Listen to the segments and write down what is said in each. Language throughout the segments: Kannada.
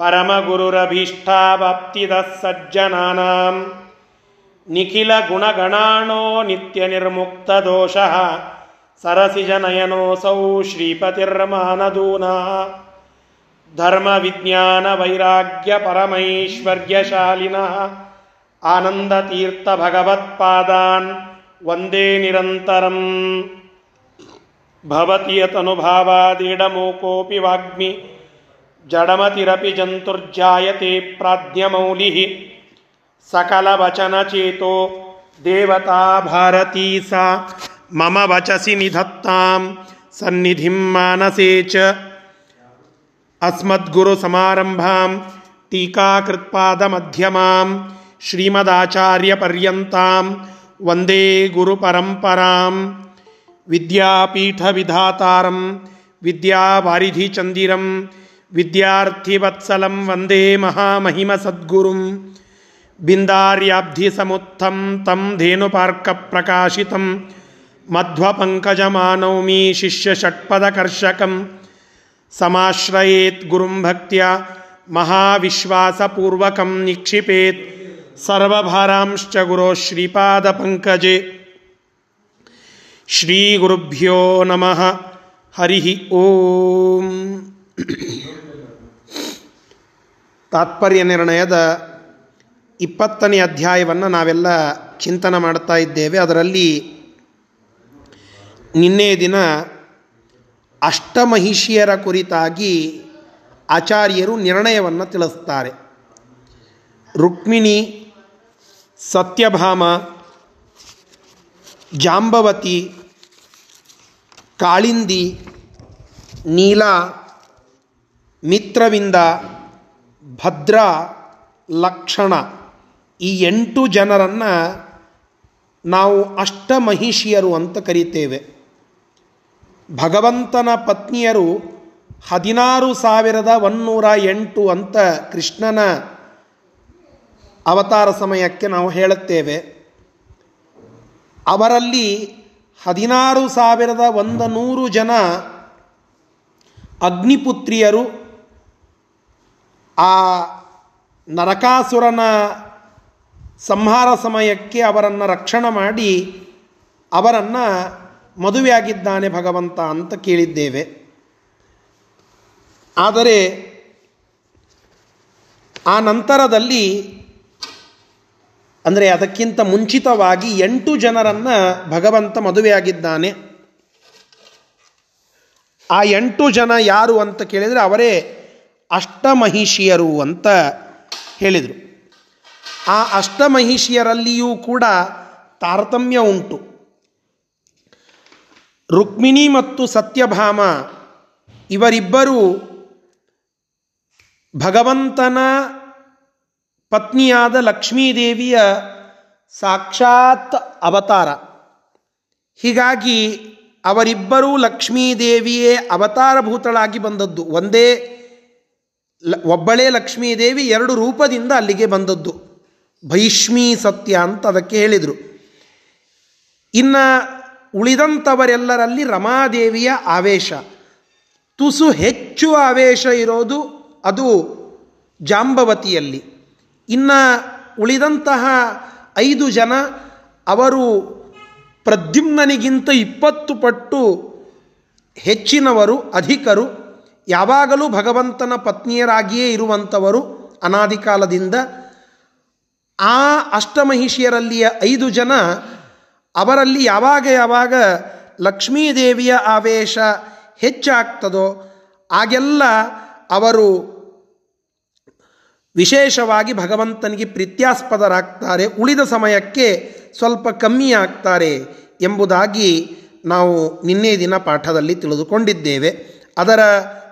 परमगुरुरभीष्टावाप्तिदः सज्जनानां निखिलगुणगणाणो नित्यनिर्मुक्तदोषः सरसिजनयनोऽसौ श्रीपतिर्मानदूनः धर्मविज्ञानवैराग्यपरमैश्वर्यशालिनः आनन्दतीर्थभगवत्पादान् वन्दे निरन्तरम् भवति यतनुभावादीडमूकोऽपि वाग्मि जडमतिरपि जन्तुर्जायते प्राज्ञमौलिः सकलवचनचेतो देवता भारती सा। मम वचसि निधत्तां, सन्निधिं मानसे च। अस्मद्गुरुसमारम्भां, टीकाकृत्पादमध्यमां, श्रीमदाचार्यपर्यन्तां, वंदे गुरुपरम्परां विद्यापीठविधातारं विद्यावारिधिचन्दिरं विद्यार्थिवत्सलं वंदे महामहिमसद्गुरुं। बिन्दार्याब्धिसमुत्थं तं धेनुपार्कप्रकाशितं। मध्वपङ्कजमानौमि शिष्यषट्पदकर्षकं। समाश्रयेत् गुरुं भक्त्या महाविश्वासपूर्वकं निक्षिपेत्। सर्वभारांश्च गुरो श्रीपादपङ्कजे। श्रीगुरुभ्यो नमः। हरिः ओम्। ತಾತ್ಪರ್ಯ ನಿರ್ಣಯದ ಇಪ್ಪತ್ತನೇ ಅಧ್ಯಾಯವನ್ನು ನಾವೆಲ್ಲ ಚಿಂತನೆ ಮಾಡ್ತಾ ಇದ್ದೇವೆ. ಅದರಲ್ಲಿ ನಿನ್ನೆ ದಿನ ಅಷ್ಟಮಹಿಷಿಯರ ಕುರಿತಾಗಿ ಆಚಾರ್ಯರು ನಿರ್ಣಯವನ್ನು ತಿಳಿಸ್ತಾರೆ. ರುಕ್ಮಿಣಿ, ಸತ್ಯಭಾಮ, ಜಾಂಬವತಿ, ಕಾಳಿಂದಿ, ನೀಲ, ಮಿತ್ರವಿಂದ ಭದ್ರ ಲಕ್ಷಣ. ಈ ಎಂಟು ಜನರನ್ನು ನಾವು ಅಷ್ಟಮಹಿಷಿಯರು ಅಂತ ಕರೀತೇವೆ. ಭಗವಂತನ ಪತ್ನಿಯರು ಹದಿನಾರು ಸಾವಿರದ ಒನ್ನೂರ ಎಂಟು ಅಂತ ಕೃಷ್ಣನ ಅವತಾರ ಸಮಯಕ್ಕೆ ನಾವು ಹೇಳುತ್ತೇವೆ. ಅವರಲ್ಲಿ ಹದಿನಾರು ಸಾವಿರದ ಒಂದು ನೂರು ಜನ ಅಗ್ನಿಪುತ್ರಿಯರು ಆ ನರಕಾಸುರನ ಸಂಹಾರ ಸಮಯಕ್ಕೆ ಅವರನ್ನು ರಕ್ಷಣೆ ಮಾಡಿ ಅವರನ್ನು ಮದುವೆಯಾಗಿದ್ದಾನೆ ಭಗವಂತ ಅಂತ ಕೇಳಿದ್ದೇವೆ. ಆದರೆ ಆ ನಂತರದಲ್ಲಿ ಅಂದರೆ ಅದಕ್ಕಿಂತ ಮುಂಚಿತವಾಗಿ ಎಂಟು ಜನರನ್ನು ಭಗವಂತ ಮದುವೆಯಾಗಿದ್ದಾನೆ. ಆ ಎಂಟು ಜನ ಯಾರು ಅಂತ ಕೇಳಿದರೆ ಅವರೇ ಅಷ್ಟಮಹಿಷಿಯರು ಅಂತ ಹೇಳಿದರು. ಆ ಅಷ್ಟಮಹಿಷಿಯರಲ್ಲಿಯೂ ಕೂಡ ತಾರತಮ್ಯ ಉಂಟು. ರುಕ್ಮಿಣಿ ಮತ್ತು ಸತ್ಯಭಾಮ ಇವರಿಬ್ಬರು ಭಗವಂತನ ಪತ್ನಿಯಾದ ಲಕ್ಷ್ಮೀದೇವಿಯ ಸಾಕ್ಷಾತ್ ಅವತಾರ. ಹೀಗಾಗಿ ಅವರಿಬ್ಬರೂ ಲಕ್ಷ್ಮೀದೇವಿಯೇ ಅವತಾರಭೂತಳಾಗಿ ಬಂದದ್ದು. ಒಂದೇ ಲ ಒಬ್ಬಳೇ ಲಕ್ಷ್ಮೀದೇವಿ ಎರಡು ರೂಪದಿಂದ ಅಲ್ಲಿಗೆ ಬಂದದ್ದು. ಭೈಷ್ಮೀ ಸತ್ಯ ಅಂತ ಅದಕ್ಕೆ ಹೇಳಿದರು. ಇನ್ನು ಉಳಿದಂಥವರೆಲ್ಲರಲ್ಲಿ ರಮಾದೇವಿಯ ಆವೇಶ. ತುಸು ಹೆಚ್ಚು ಆವೇಶ ಇರೋದು ಅದು ಜಾಂಬವತಿಯಲ್ಲಿ. ಇನ್ನು ಉಳಿದಂತಹ ಐದು ಜನ ಅವರು ಪ್ರದ್ಯುಮ್ನನಿಗಿಂತ ಇಪ್ಪತ್ತು ಪಟ್ಟು ಹೆಚ್ಚಿನವರು, ಅಧಿಕರು ಯಾವಾಗಲೂ ಭಗವಂತನ ಪತ್ನಿಯರಾಗಿಯೇ ಇರುವಂಥವರು ಅನಾದಿ ಕಾಲದಿಂದ ಆ ಅಷ್ಟಮಹಿಷಿಯರಲ್ಲಿಯ ಐದು ಜನ ಅವರಲ್ಲಿ ಯಾವಾಗ ಯಾವಾಗ ಲಕ್ಷ್ಮೀದೇವಿಯ ಆವೇಶ ಹೆಚ್ಚಾಗ್ತದೋ ಆಗೆಲ್ಲ ಅವರು ವಿಶೇಷವಾಗಿ ಭಗವಂತನಿಗೆ ಪ್ರೀತ್ಯಾಸ್ಪದರಾಗ್ತಾರೆ. ಉಳಿದ ಸಮಯಕ್ಕೆ ಸ್ವಲ್ಪ ಕಮ್ಮಿ ಆಗ್ತಾರೆ ಎಂಬುದಾಗಿ ನಾವು ನಿನ್ನೆ ದಿನ ಪಾಠದಲ್ಲಿ ತಿಳಿದುಕೊಂಡಿದ್ದೇವೆ. ಅದರ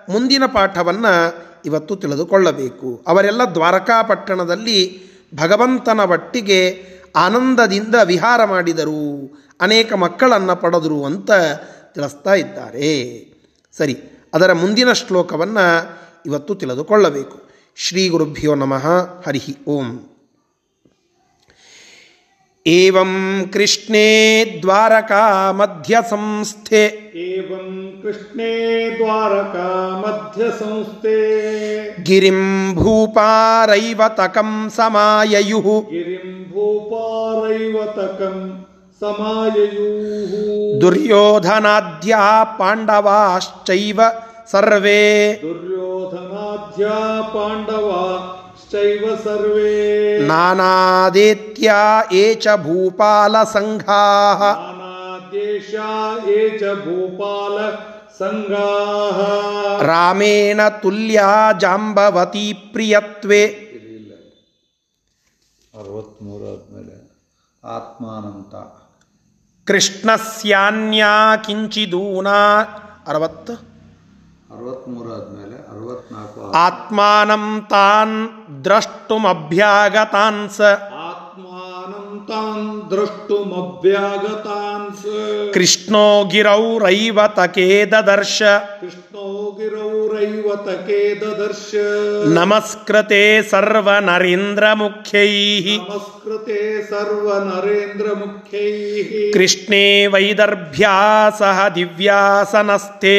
ಮುಂದಿನ ಪಾಠವನ್ನು ಇವತ್ತು ತಿಳಿದುಕೊಳ್ಳಬೇಕು. ಅವರೆಲ್ಲ ದ್ವಾರಕಾಪಟ್ಟಣದಲ್ಲಿ ಭಗವಂತನ ಒಟ್ಟಿಗೆ ಆನಂದದಿಂದ ವಿಹಾರ ಮಾಡಿದರು. ಅನೇಕ ಮಕ್ಕಳನ್ನು ಪಡೆದರು ಅಂತ ತಿಳಿಸ್ತಾ ಇದ್ದಾರೆ. ಸರಿ, ಅದರ ಮುಂದಿನ ಶ್ಲೋಕವನ್ನು ಇವತ್ತು ತಿಳಿದುಕೊಳ್ಳಬೇಕು. ಶ್ರೀ ಗುರುಭ್ಯೋ ನಮಃ. ಹರಿ ಓಂ. एवं कृष्णे द्वारका मध्यसंस्थे। एवं कृष्णे द्वारका मध्यसंस्थे। गिरिं भूपारैवतकं समाययुः। गिरिं भूपारैवतकं समाययुः। दुर्योधनाद्या पाण्डवाश्चैव सर्वे दुर्योधनाध्या पाण्डवा चैव सर्वे नानादेत्या ये च भूपालसङ्घाः नानादेशा ये च भूपाल सङ्घाः रामेण तुल्या जाम्बवती प्रियत्वे ಅರವತ್ತ್ಮೂರು ಆದಮೇಲೆ ಆತ್ಮಾನಂತ ಕೃಷ್ಣಸ್ಯಾನ್ಯಾ ಕಿಂಚಿದೂನಾ ಅರವತ್ತು ಅರವತ್ತ್ಮೂರು ಆದಮೇಲೆ ಅರವತ್ನಾಲ್ಕು ಆತ್ಮಾನಂ ತಾನ್ ದ್ರಷ್ಟುಮಭ್ಯಾಗತಾನ್ ಸ ಸ. ಕೃಷ್ಣೋ ಗಿರೌರೈವತಕೆ ದದರ್ಶ. ಕೃಷ್ಣೋ ಗಿರೌರೈವತಕೆ ದದರ್ಶ. ನಮಸ್ಕೃತೆ ಸರ್ವನರೇಂದ್ರ ಮುಖ್ಯೈ. ನಮಸ್ಕೃತೆ ಸರ್ವ ನರೇಂದ್ರ ಮುಖ್ಯೈ. ಕೃಷ್ಣೇ ವೈದರ್ಭ್ಯಾ ಸಹ ದಿವ್ಯಾಸನಸ್ಥೆ.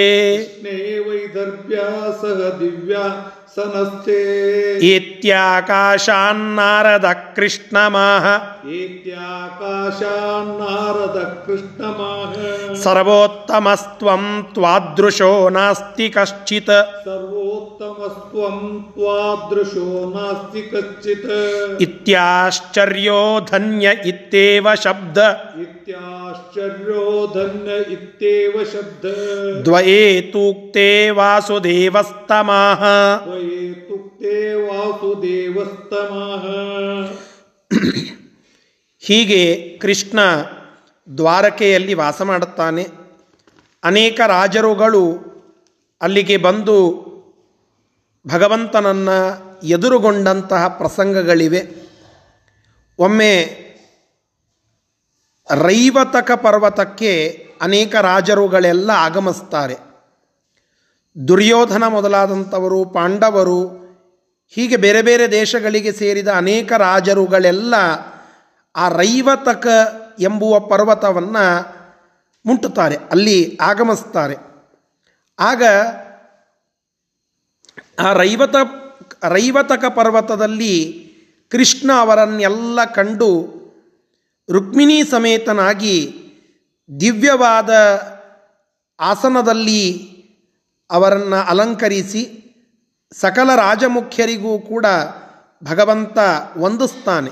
ಕೃಷ್ಣೇ ವೈದರ್ಭ್ಯಾ ಸಹ ದಿವ್ಯಾ ಸನಸ್ತೆ ಇತ್ಯಾಕಾಶಾನ್ನಾರದ ಕೃಷ್ಣಮಾಹ ಏತ್ಯಾಕಾಶಾನ್ನಾರದ ಕೃಷ್ಣಮಾಹ ಸರ್ವೋತ್ತಮಸ್ತ್ವಂ ತ್ವಾದೃಶೋ ನಾಸ್ತಿ ಕಶ್ಚಿತ್ ಸರ್ವೋತ್ತಮಸ್ತ್ವಂ ತ್ವಾದೃಶೋ ಧನ್ಯ ಇತ್ಯೇವ ಶಬ್ದ. ದ್ವಯೇ ತೂಕ್ತೆ ವಾಸುದೇವಸ್ತಮಾಹ. ತ್ವಯೇ ತುಕ್ತೆ ವಾಸುದೇವಸ್ತಮಃ ಹೀಗೆ ಕೃಷ್ಣ ದ್ವಾರಕೆಯಲ್ಲಿ ವಾಸ ಮಾಡುತ್ತಾನೆ. ಅನೇಕ ರಾಜರುಗಳು ಅಲ್ಲಿಗೆ ಬಂದು ಭಗವಂತನನ್ನು ಎದುರುಗೊಂಡಂತಹ ಪ್ರಸಂಗಗಳಿವೆ. ಒಮ್ಮೆ ರೈವತಕ ಪರ್ವತಕ್ಕೆ ಅನೇಕ ರಾಜರುಗಳೆಲ್ಲ ಆಗಮಿಸ್ತಾರೆ. ದುರ್ಯೋಧನ ಮೊದಲಾದಂಥವರು, ಪಾಂಡವರು, ಹೀಗೆ ಬೇರೆ ಬೇರೆ ದೇಶಗಳಿಗೆ ಸೇರಿದ ಅನೇಕ ರಾಜರುಗಳೆಲ್ಲ ಆ ರೈವತಕ ಎಂಬುವ ಪರ್ವತವನ್ನು ಮುಟ್ಟುತ್ತಾರೆ, ಅಲ್ಲಿ ಆಗಮಿಸ್ತಾರೆ. ಆಗ ಆ ರೈವತ, ರೈವತಕ ಪರ್ವತದಲ್ಲಿ ಕೃಷ್ಣ ಅವರನ್ನೆಲ್ಲ ಕಂಡು ರುಕ್ಮಿಣಿ ಸಮೇತನಾಗಿ ದಿವ್ಯವಾದ ಆಸನದಲ್ಲಿ ಅವರನ್ನು ಅಲಂಕರಿಸಿ ಸಕಲ ರಾಜಮುಖ್ಯರಿಗೂ ಕೂಡ ಭಗವಂತ ವಂದಿಸ್ತಾನೆ.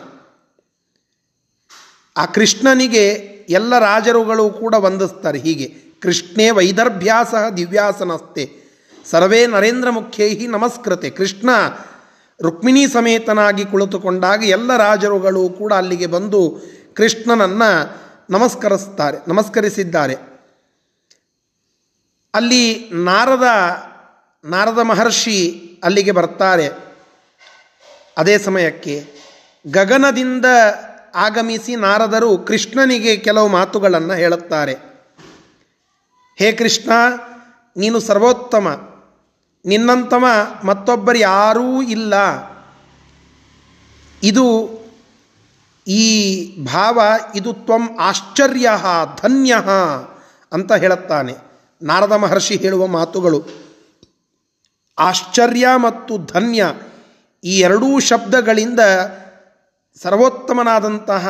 ಆ ಕೃಷ್ಣನಿಗೆ ಎಲ್ಲ ರಾಜರುಗಳು ಕೂಡ ವಂದಿಸ್ತಾರೆ. ಹೀಗೆ ಕೃಷ್ಣೇ ವೈದರ್ಭ್ಯಾಸ ದಿವ್ಯಾಸನಸ್ತೆ. ಸರ್ವೇ ನರೇಂದ್ರ ಮುಖ್ಯೈ ನಮಸ್ಕೃತೆ. ಕೃಷ್ಣ ರುಕ್ಮಿಣಿ ಸಮೇತನಾಗಿ ಕುಳಿತುಕೊಂಡಾಗ ಎಲ್ಲ ರಾಜರುಗಳು ಕೂಡ ಅಲ್ಲಿಗೆ ಬಂದು ಕೃಷ್ಣನನ್ನು ನಮಸ್ಕರಿಸ್ತಾರೆ, ನಮಸ್ಕರಿಸಿದ್ದಾರೆ. ಅಲ್ಲಿ ನಾರದ ನಾರದ ಮಹರ್ಷಿ ಅಲ್ಲಿಗೆ ಬರ್ತಾರೆ. ಅದೇ ಸಮಯಕ್ಕೆ ಗಗನದಿಂದ ಆಗಮಿಸಿ ನಾರದರು ಕೃಷ್ಣನಿಗೆ ಕೆಲವು ಮಾತುಗಳನ್ನು ಹೇಳುತ್ತಾರೆ. ಹೇ ಕೃಷ್ಣ, ನೀನು ಸರ್ವೋತ್ತಮ. ನಿನ್ನಂತಮ ಮತ್ತೊಬ್ಬರು ಯಾರೂ ಇಲ್ಲ. ಇದು ಈ ಭಾವ ಇದು ತ್ವಂ ಆಶ್ಚರ್ಯ ಧನ್ಯ ಅಂತ ಹೇಳುತ್ತಾನೆ. ನಾರದ ಮಹರ್ಷಿ ಹೇಳುವ ಮಾತುಗಳು, ಆಶ್ಚರ್ಯ ಮತ್ತು ಧನ್ಯ ಈ ಎರಡೂ ಶಬ್ದಗಳಿಂದ ಸರ್ವೋತ್ತಮನಾದಂತಹ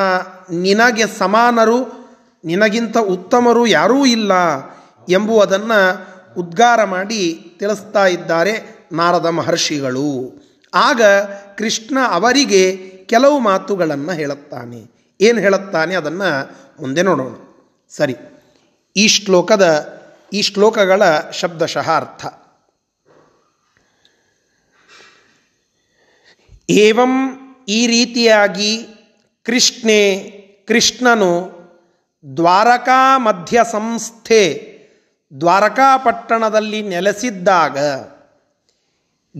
ನಿನಗೆ ಸಮಾನರು, ನಿನಗಿಂತ ಉತ್ತಮರು ಯಾರೂ ಇಲ್ಲ ಎಂಬುವುದನ್ನು ಉದ್ಗಾರ ಮಾಡಿ ತಿಳಿಸ್ತಾ ಇದ್ದಾರೆ ನಾರದ ಮಹರ್ಷಿಗಳು. ಆಗ ಕೃಷ್ಣ ಅವರಿಗೆ ಕೆಲವು ಮಾತುಗಳನ್ನು ಹೇಳುತ್ತಾನೆ. ಏನು ಹೇಳುತ್ತಾನೆ ಅದನ್ನು ಮುಂದೆ ನೋಡೋಣ. ಸರಿ. ಈ ಶ್ಲೋಕದ, ಈ ಶ್ಲೋಕಗಳ ಶಬ್ದಶಃ ಅರ್ಥ. ಏವಂ ಈ ರೀತಿಯಾಗಿ ಕೃಷ್ಣೆ ಕೃಷ್ಣನು ದ್ವಾರಕಾ ಮಧ್ಯ ಸಂಸ್ಥೆ ದ್ವಾರಕಾಪಟ್ಟಣದಲ್ಲಿ ನೆಲೆಸಿದ್ದಾಗ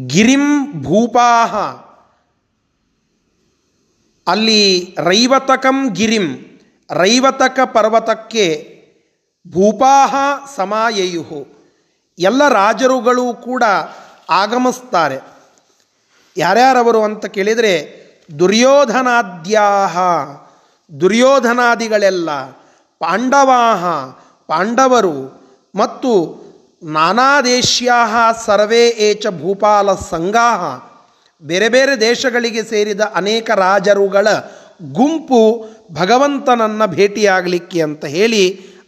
ಗಿರಿಂ ಭೂಪಾಹ ಅಲ್ಲಿ ರೈವತಕಂ ಗಿರಿಂ, ರೈವತಕ ಪರ್ವತಕ್ಕೆ ಭೂಪಾಹ ಸಮಾಯಯು ಎಲ್ಲ ರಾಜರುಗಳು ಕೂಡ ಆಗಮಿಸ್ತಾರೆ. ಯಾರ್ಯಾರವರು ಅಂತ ಕೇಳಿದರೆ, ದುರ್ಯೋಧನಾದ್ಯಾಹ, ದುರ್ಯೋಧನಾದಿಗಳೆಲ್ಲ, ಪಾಂಡವಾಹ, ಪಾಂಡವರು ಮತ್ತು ನಾನಾ ದೇಶ್ಯಾ ಸರ್ವೇ ಏಚ ಭೂಪಾಲ ಸಂಘಾಹ ಬೇರೆ ಬೇರೆ ದೇಶಗಳಿಗೆ ಸೇರಿದ ಅನೇಕ ರಾಜರುಗಳ ಗುಂಪು ಭಗವಂತನನ್ನು ಭೇಟಿಯಾಗಲಿಕ್ಕೆ ಅಂತ ಹೇಳಿ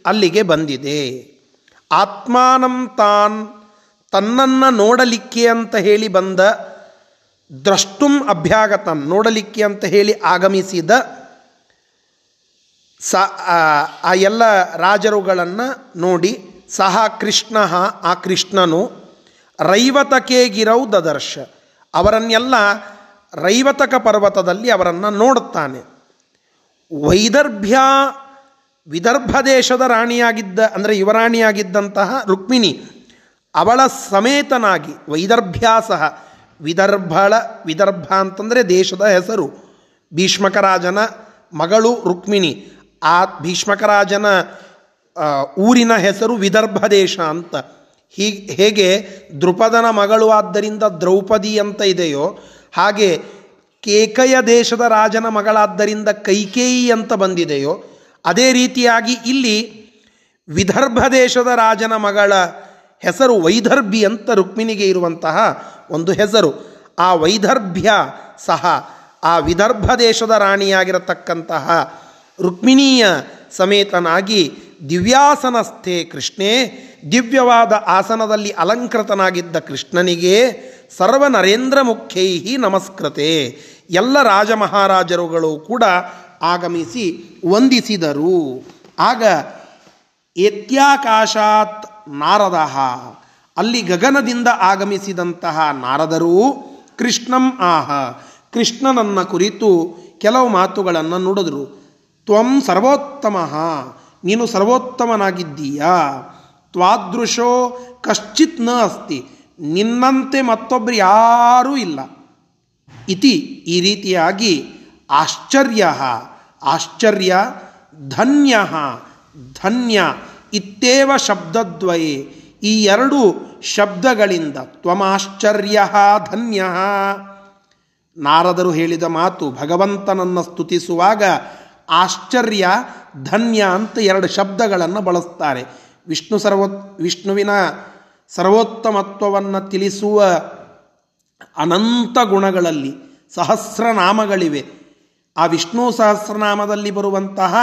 ಅಲ್ಲಿಗೆ ಬಂದಿದೆ. ಆತ್ಮಾನಂ ತಾನ್ ತನ್ನನ್ನು ನೋಡಲಿಕ್ಕೆ ಅಂತ ಹೇಳಿ ಬಂದ ದ್ರಷ್ಟುಂ ಅಭ್ಯಾಗತಂ ನೋಡಲಿಕ್ಕೆ ಅಂತ ಹೇಳಿ ಆಗಮಿಸಿದ ಸ, ಆ ಎಲ್ಲ ರಾಜರುಗಳನ್ನು ನೋಡಿ ಸಹ ಕೃಷ್ಣ ಆ ಕೃಷ್ಣನು ರೈವತಕೇಗಿರೌ ದದರ್ಶ. ಅವರನ್ನೆಲ್ಲ ರೈವತಕ ಪರ್ವತದಲ್ಲಿ ಅವರನ್ನು ನೋಡುತ್ತಾನೆ. ವೈದರ್ಭ್ಯ ವಿದರ್ಭ ದೇಶದ ರಾಣಿಯಾಗಿದ್ದ, ಅಂದರೆ ಯುವರಾಣಿಯಾಗಿದ್ದಂತಹ ರುಕ್ಮಿಣಿ, ಅವಳ ಸಮೇತನಾಗಿ ವೈದರ್ಭ್ಯಾಸಹ ವಿದರ್ಭಳ, ವಿದರ್ಭ ಅಂತಂದರೆ ದೇಶದ ಹೆಸರು, ಭೀಷ್ಮಕರಾಜನ ಮಗಳು ರುಕ್ಮಿಣಿ, ಆ ಭೀಷ್ಮಕರಾಜನ ಊರಿನ ಹೆಸರು ವಿದರ್ಭ ದೇಶ ಅಂತ. ಹೀಗೆ ಹೇಗೆ ದೃಪದನ ಮಗಳು ಆದ್ದರಿಂದ ದ್ರೌಪದಿ ಅಂತ ಇದೆಯೋ, ಹಾಗೆ ಕೇಕಯ ದೇಶದ ರಾಜನ ಮಗಳಾದ್ದರಿಂದ ಕೈಕೇಯಿ ಅಂತ ಬಂದಿದೆಯೋ, ಅದೇ ರೀತಿಯಾಗಿ ಇಲ್ಲಿ ವಿದರ್ಭ ದೇಶದ ರಾಜನ ಮಗಳ ಹೆಸರು ವೈದರ್ಭಿ ಅಂತ ರುಕ್ಮಿಣಿಗೆ ಇರುವಂತಹ ಒಂದು ಹೆಸರು. ಆ ವೈದರ್ಭ್ಯ ಸಹ ಆ ವಿದರ್ಭ ದೇಶದ ರಾಣಿಯಾಗಿರತಕ್ಕಂತಹ ರುಕ್ಮಿಣಿಯ ಸಮೇತನಾಗಿ ದಿವ್ಯಾಸನಸ್ಥೆ ಕೃಷ್ಣೇ, ದಿವ್ಯವಾದ ಆಸನದಲ್ಲಿ ಅಲಂಕೃತನಾಗಿದ್ದ ಕೃಷ್ಣನಿಗೆ ಸರ್ವ ನರೇಂದ್ರ ಮುಖ್ಯೈ ನಮಸ್ಕೃತೆ. ಎಲ್ಲ ರಾಜ ಮಹಾರಾಜರುಗಳು ಕೂಡ ಆಗಮಿಸಿ ವಂದಿಸಿದರು. ಆಗ ಏತ್ಯಾಕಾಶಾತ್ ನಾರದ. ಅಲ್ಲಿ ಗಗನದಿಂದ ಆಗಮಿಸಿದಂತಹ ನಾರದರು ಕೃಷ್ಣಂ ಆಹ. ಕೃಷ್ಣನನ್ನ ಕುರಿತು ಕೆಲವು ಮಾತುಗಳನ್ನು ನುಡಿದ್ರು. ತ್ವಂ ಸರ್ವೋತ್ತಮ. ನೀನು ಸರ್ವೋತ್ತಮನಾಗಿದ್ದೀಯಾ? ತ್ವಾದೃಶೋ ಕಶ್ಚಿತ್ನ ಅಸ್ತಿ. ನಿನ್ನಂತೆ ಮತ್ತೊಬ್ಬರು ಯಾರೂ ಇಲ್ಲ. ಇತಿ ಈ ರೀತಿಯಾಗಿ ಆಶ್ಚರ್ಯ ಆಶ್ಚರ್ಯ ಧನ್ಯ ಧನ್ಯ ಇತ್ತೇವ ಶಬ್ದದ್ವಯೇ. ಈ ಎರಡು ಶಬ್ದಗಳಿಂದ ತ್ವಮಾಶ್ಚರ್ಯ, ಧನ್ಯ. ನಾರದರು ಹೇಳಿದ ಮಾತು ಭಗವಂತನನ್ನು ಸ್ತುತಿಸುವಾಗ ಆಶ್ಚರ್ಯ, ಧನ್ಯ ಅಂತ ಎರಡು ಶಬ್ದಗಳನ್ನು ಬಳಸ್ತಾರೆ. ವಿಷ್ಣು ಸರ್ವೋ ವಿಷ್ಣುವಿನ ಸರ್ವೋತ್ತಮತ್ವವನ್ನು ತಿಳಿಸುವ ಅನಂತ ಗುಣಗಳಲ್ಲಿ ಸಹಸ್ರನಾಮಗಳಿವೆ ಆ ವಿಷ್ಣು ಸಹಸ್ರನಾಮದಲ್ಲಿ ಬರುವಂತಹ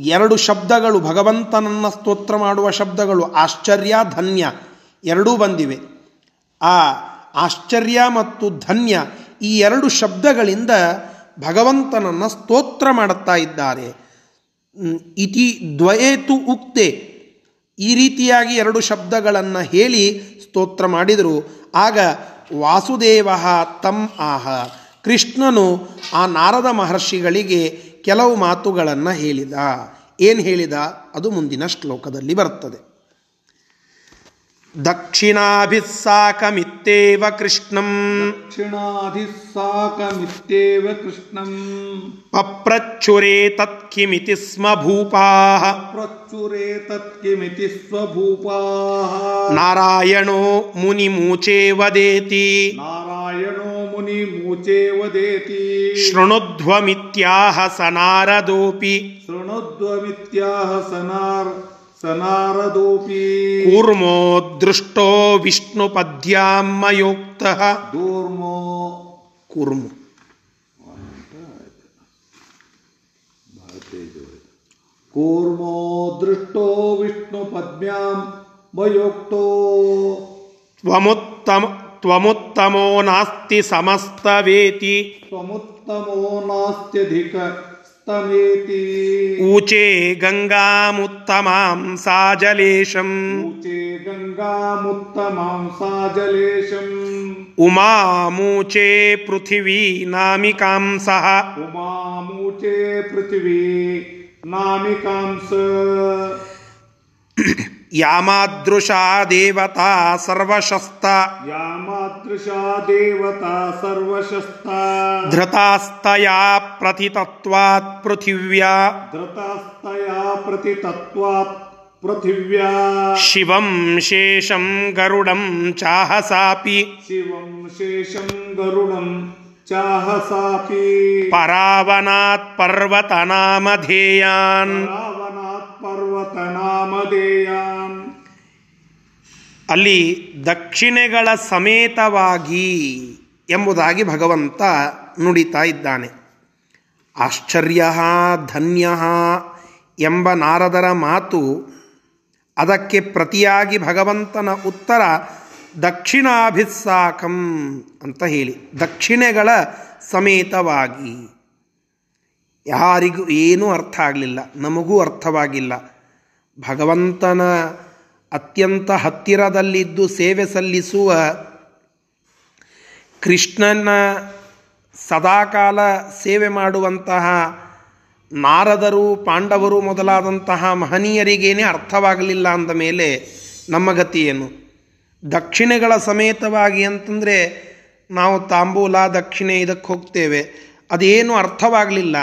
ಎರಡು ಶಬ್ದಗಳು, ಭಗವಂತನನ್ನು ಸ್ತೋತ್ರ ಮಾಡುವ ಶಬ್ದಗಳು, ಆಶ್ಚರ್ಯ, ಧನ್ಯ, ಎರಡೂ ಬಂದಿವೆ. ಆ ಆಶ್ಚರ್ಯ ಮತ್ತು ಧನ್ಯ ಈ ಎರಡು ಶಬ್ದಗಳಿಂದ ಭಗವಂತನನ್ನು ಸ್ತೋತ್ರ ಮಾಡುತ್ತಾ ಇದ್ದಾರೆ. ಇತಿ ದ್ವಯೇತು ಉಕ್ತೆ. ಈ ರೀತಿಯಾಗಿ ಎರಡು ಶಬ್ದಗಳನ್ನು ಹೇಳಿ ಸ್ತೋತ್ರ ಮಾಡಿದರು. ಆಗ ವಾಸುದೇವ ತಮ್ ಆಹ. ಕೃಷ್ಣನು ಆ ನಾರದ ಮಹರ್ಷಿಗಳಿಗೆ ಕೆಲವು ಮಾತುಗಳನ್ನು ಹೇಳಿದ. ಏನು ಹೇಳಿದ? ಅದು ಮುಂದಿನ ಶ್ಲೋಕದಲ್ಲಿ ಬರ್ತದೆ. ದಕ್ಷಿಣಾಭಿಸ್ಸಾಕಮಿತ್ತೇವ ಕೃಷ್ಣಂ. ದಕ್ಷಿಣಾಧಿಸ್ಸಾಕಮಿತ್ಯೇವ ಕೃಷ್ಣಂ. ಪಪ್ರಚುರೇ ತತ್ಕಿಮಿತಿ ಸ್ಮ ಭೂಪಾಃ ಪ್ರಚುರೇ ತತ್ಕಿಮಿತಿ ಸ್ವ ಸ್ವಭೂಪಾಃ ನಾರಾಯಣೋ ಮುನಿಮೂಚೇ ವದೇತಿ. ನಾರಾಯಣೋ ಮುನಿ ಮೂಚೇ ವದೇತಿ. ಶೃಣುಧ್ವಮಿತ್ಯಾಹ ಸನಾರದೋಪಿ ಶೃಣುದ್ವಮಿತ್ಯಾಹ ಸನಾರ್ ಸನಾರದೋಪಿ ಕೂರ್ಮೋ ದೃಷ್ಟೋ ವಿಷ್ಣುಪದ್ಯಾಮ್ಮಯೋಕ್ತಃ ದೂರ್ಮೋ ಕೂರ್ಮು ಕೂರ್ಮೋ ದೃಷ್ಟೋ ವಿಷ್ಣು ಪದ್ಮ್ಯಾಂ ವಯೋಕ್ತೋ ತ್ವಮುತ್ತಮ ತ್ವಮುತ್ತಮೋ ನಾಸ್ತಿ ಸಮಸ್ತವೇತಿ ತ್ವಮುತ್ತಮೋ तमेति ऊचे गङ्गामुत्तमां सा जलेशम् ऊचे गङ्गामुत्तमां सा जलेशम् उमामूचे पृथिवी नामिकां सः उमामूचे पृथिवी नामिकां स ದೇವತಾ ಸರ್ವಶಸ್ತ ಯಾಮಾದೃಶಾ ದೇವತಾ ಸರ್ವಶಸ್ತಾ ಧೃತಾಸ್ತಯಾ ಪ್ರತಿತತ್ವಾತ್ ಪೃಥಿವ್ಯಾ ಧೃತಾಸ್ತಯಾ ಪ್ರತಿ ತತ್ವಾತ್ ಪೃಥಿವ್ಯಾ ಶಿವಂ ಶೇಷಂ ಗರುಡಂ ಚಾಹಸಾಪಿ ಶಿವಂ ಶೇಷಂ ಗರುಡಂ ಚಾಹಸಾಪಿ ಪರಾವನಾತ್ ಪರ್ವತನಾಮಧೇಯಾನ್ ರಾವಣಾತ್ ಪರ್ವತ ನಾಮಧೇಯಾನ್ ಅಲ್ಲಿ ದಕ್ಷಿಣೆಗಳ ಸಮೇತವಾಗಿ ಎಂಬುದಾಗಿ ಭಗವಂತ ನುಡಿತಾ ಇದ್ದಾನೆ. ಆಶ್ಚರ್ಯ, ಧನ್ಯ ಎಂಬ ನಾರದರ ಮಾತು ಅದಕ್ಕೆ ಪ್ರತಿಯಾಗಿ ಭಗವಂತನ ಉತ್ತರ ದಕ್ಷಿಣಾಭಿಸ್ಸಾಕಂ ಅಂತ ಹೇಳಿ, ದಕ್ಷಿಣೆಗಳ ಸಮೇತವಾಗಿ. ಯಾರಿಗೂ ಏನೂ ಅರ್ಥ ಆಗಲಿಲ್ಲ, ನಮಗೂ ಅರ್ಥವಾಗಿಲ್ಲ. ಭಗವಂತನ ಅತ್ಯಂತ ಹತ್ತಿರದಲ್ಲಿದ್ದು ಸೇವೆ ಸಲ್ಲಿಸುವ ಕೃಷ್ಣನ ಸದಾಕಾಲ ಸೇವೆ ಮಾಡುವಂತಹ ನಾರದರು, ಪಾಂಡವರು ಮೊದಲಾದಂತಹ ಮಹನೀಯರಿಗೇನೆ ಅರ್ಥವಾಗಲಿಲ್ಲ ಅಂದ ಮೇಲೆ ನಮ್ಮ ಗತಿಯೇನು ದಕ್ಷಿಣೆಗಳ ಸಮೇತವಾಗಿ ಅಂತಂದರೆ ನಾವು ತಾಂಬೂಲ, ದಕ್ಷಿಣೆ ಇದಕ್ಕೆ ಹೋಗ್ತೇವೆ. ಅದೇನು ಅರ್ಥವಾಗಲಿಲ್ಲ.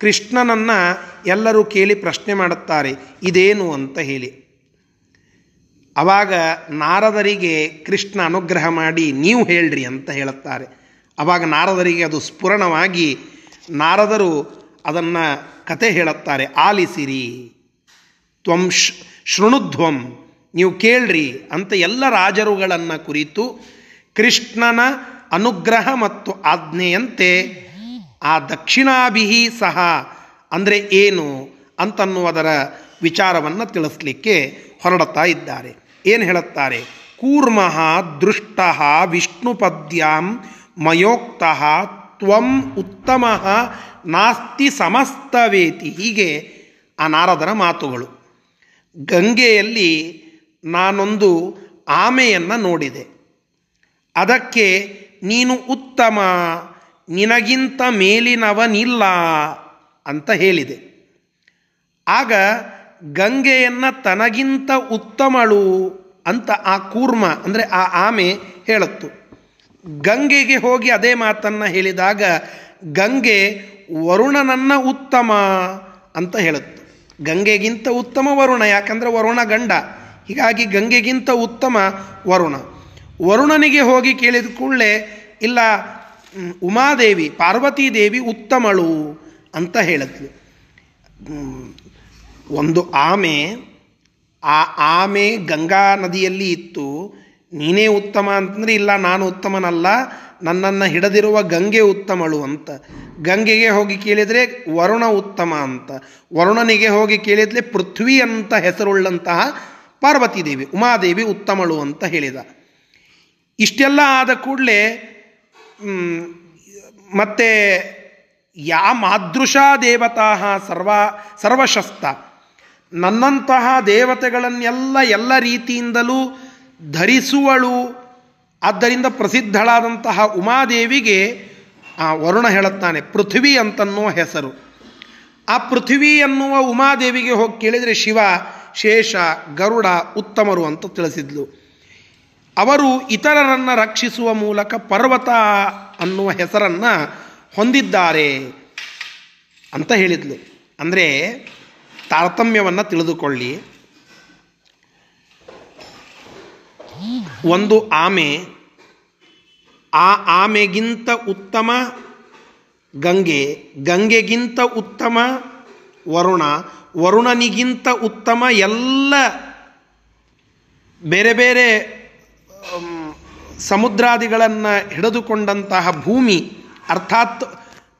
ಕೃಷ್ಣನನ್ನು ಎಲ್ಲರೂ ಕೇಳಿ ಪ್ರಶ್ನೆ ಮಾಡುತ್ತಾರೆ, ಇದೇನು ಅಂತ ಹೇಳಿ. ಅವಾಗ ನಾರದರಿಗೆ ಕೃಷ್ಣ ಅನುಗ್ರಹ ಮಾಡಿ, ನೀವು ಹೇಳ್ರಿ ಅಂತ ಹೇಳುತ್ತಾರೆ. ಅವಾಗ ನಾರದರಿಗೆ ಅದು ಸ್ಫುರಣವಾಗಿ ನಾರದರು ಅದನ್ನು ಕತೆ ಹೇಳುತ್ತಾರೆ, ಆಲಿಸಿರಿ, ತ್ವಂ ಶೃಣುಧ್ವಂ, ನೀವು ಕೇಳ್ರಿ ಅಂತ ಎಲ್ಲ ರಾಜರುಗಳನ್ನು ಕುರಿತು ಕೃಷ್ಣನ ಅನುಗ್ರಹ ಮತ್ತು ಆಜ್ಞೆಯಂತೆ ಆ ದಕ್ಷಿಣಾಭಿಹಿ ಸಹ ಅಂದರೆ ಏನು ಅಂತನ್ನುವುದರ ವಿಚಾರವನ್ನು ತಿಳಿಸ್ಲಿಕ್ಕೆ ಹೊರಡುತ್ತಾ ಇದ್ದಾರೆ. ಏನು ಹೇಳುತ್ತಾರೆ? ಕೂರ್ಮ ದೃಷ್ಟ ವಿಷ್ಣುಪದ್ಯಾಂ ಮಯೋಕ್ತ ತ್ವಂ ಉತ್ತಮ ನಾಸ್ತಿ ಸಮಸ್ತವೇತಿ. ಹೀಗೆ ಆ ನಾರದರ ಮಾತುಗಳು. ಗಂಗೆಯಲ್ಲಿ ನಾನೊಂದು ಆಮೆಯನ್ನು ನೋಡಿದೆ. ಅದಕ್ಕೆ ನೀನು ಉತ್ತಮ ನಿನಗಿಂತ ಮೇಲಿನವನಿಲ್ಲ ಅಂತ ಹೇಳಿದೆ. ಆಗ ಗಂಗೆಯನ್ನು ತನಗಿಂತ ಉತ್ತಮಳು ಅಂತ ಆ ಕೂರ್ಮ, ಅಂದರೆ ಆ ಆಮೆ ಹೇಳತ್ತು. ಗಂಗೆಗೆ ಹೋಗಿ ಅದೇ ಮಾತನ್ನು ಹೇಳಿದಾಗ ಗಂಗೆ ವರುಣನನ್ನ ಉತ್ತಮ ಅಂತ ಹೇಳುತ್ತು. ಗಂಗೆಗಿಂತ ಉತ್ತಮ ವರುಣ, ಯಾಕಂದರೆ ವರುಣ ಗಂಡ. ಹೀಗಾಗಿ ಗಂಗೆಗಿಂತ ಉತ್ತಮ ವರುಣ. ವರುಣನಿಗೆ ಹೋಗಿ ಕೇಳಿದ ಕೂಡಲೇ, ಇಲ್ಲ ಉಮಾದೇವಿ, ಪಾರ್ವತೀದೇವಿ ಉತ್ತಮಳು ಅಂತ ಹೇಳಿದ್ಲು. ಒಂದು ಆಮೆ, ಆ ಆಮೆ ಗಂಗಾ ನದಿಯಲ್ಲಿ ಇತ್ತು. ನೀನೇ ಉತ್ತಮ ಅಂತಂದರೆ ಇಲ್ಲ, ನಾನು ಉತ್ತಮನಲ್ಲ, ನನ್ನನ್ನು ಹಿಡದಿರುವ ಗಂಗೆ ಉತ್ತಮಳು ಅಂತ. ಗಂಗೆಗೆ ಹೋಗಿ ಕೇಳಿದರೆ ವರುಣ ಉತ್ತಮ ಅಂತ. ವರುಣನಿಗೆ ಹೋಗಿ ಕೇಳಿದರೆ ಪೃಥ್ವಿ ಅಂತ ಹೆಸರುಳ್ಳಂತಹ ಪಾರ್ವತೀದೇವಿ, ಉಮಾದೇವಿ ಉತ್ತಮಳು ಅಂತ ಹೇಳಿದ. ಇಷ್ಟೆಲ್ಲ ಆದ ಕೂಡಲೇ ಮತ್ತೆ ಯಾ ಮಾದೃಶಾ ದೇವತಾ ಸರ್ವ, ಸರ್ವಶಸ್ತ. ನನ್ನಂತಹ ದೇವತೆಗಳನ್ನೆಲ್ಲ ಎಲ್ಲ ರೀತಿಯಿಂದಲೂ ಧರಿಸುವಳು. ಆದ್ದರಿಂದ ಪ್ರಸಿದ್ಧಳಾದಂತಹ ಉಮಾದೇವಿಗೆ, ಆ, ವರುಣ ಹೇಳುತ್ತಾನೆ, ಪೃಥ್ವಿ ಅಂತನ್ನುವ ಹೆಸರು. ಆ ಪೃಥ್ವಿ ಎನ್ನುವ ಉಮಾದೇವಿಗೆ ಹೋಗಿ ಕೇಳಿದರೆ ಶಿವ, ಶೇಷ, ಗರುಡ ಉತ್ತಮರು ಅಂತ ತಿಳಿಸಿದ್ಲು. ಅವರು ಇತರರನ್ನು ರಕ್ಷಿಸುವ ಮೂಲಕ ಪರ್ವತ ಅನ್ನುವ ಹೆಸರನ್ನು ಹೊಂದಿದ್ದಾರೆ ಅಂತ ಹೇಳಿದ್ಲು. ಅಂದರೆ ತಾರತಮ್ಯವನ್ನು ತಿಳಿದುಕೊಳ್ಳಿ. ಒಂದು ಆಮೆ, ಆ ಆಮೆಗಿಂತ ಉತ್ತಮ ಗಂಗೆ, ಗಂಗೆಗಿಂತ ಉತ್ತಮ ವರುಣ, ವರುಣನಿಗಿಂತ ಉತ್ತಮ ಎಲ್ಲ ಬೇರೆ ಬೇರೆ ಸಮುದ್ರಾದಿಗಳನ್ನು ಹಿಡಿದುಕೊಂಡಂತಹ ಭೂಮಿ, ಅರ್ಥಾತ್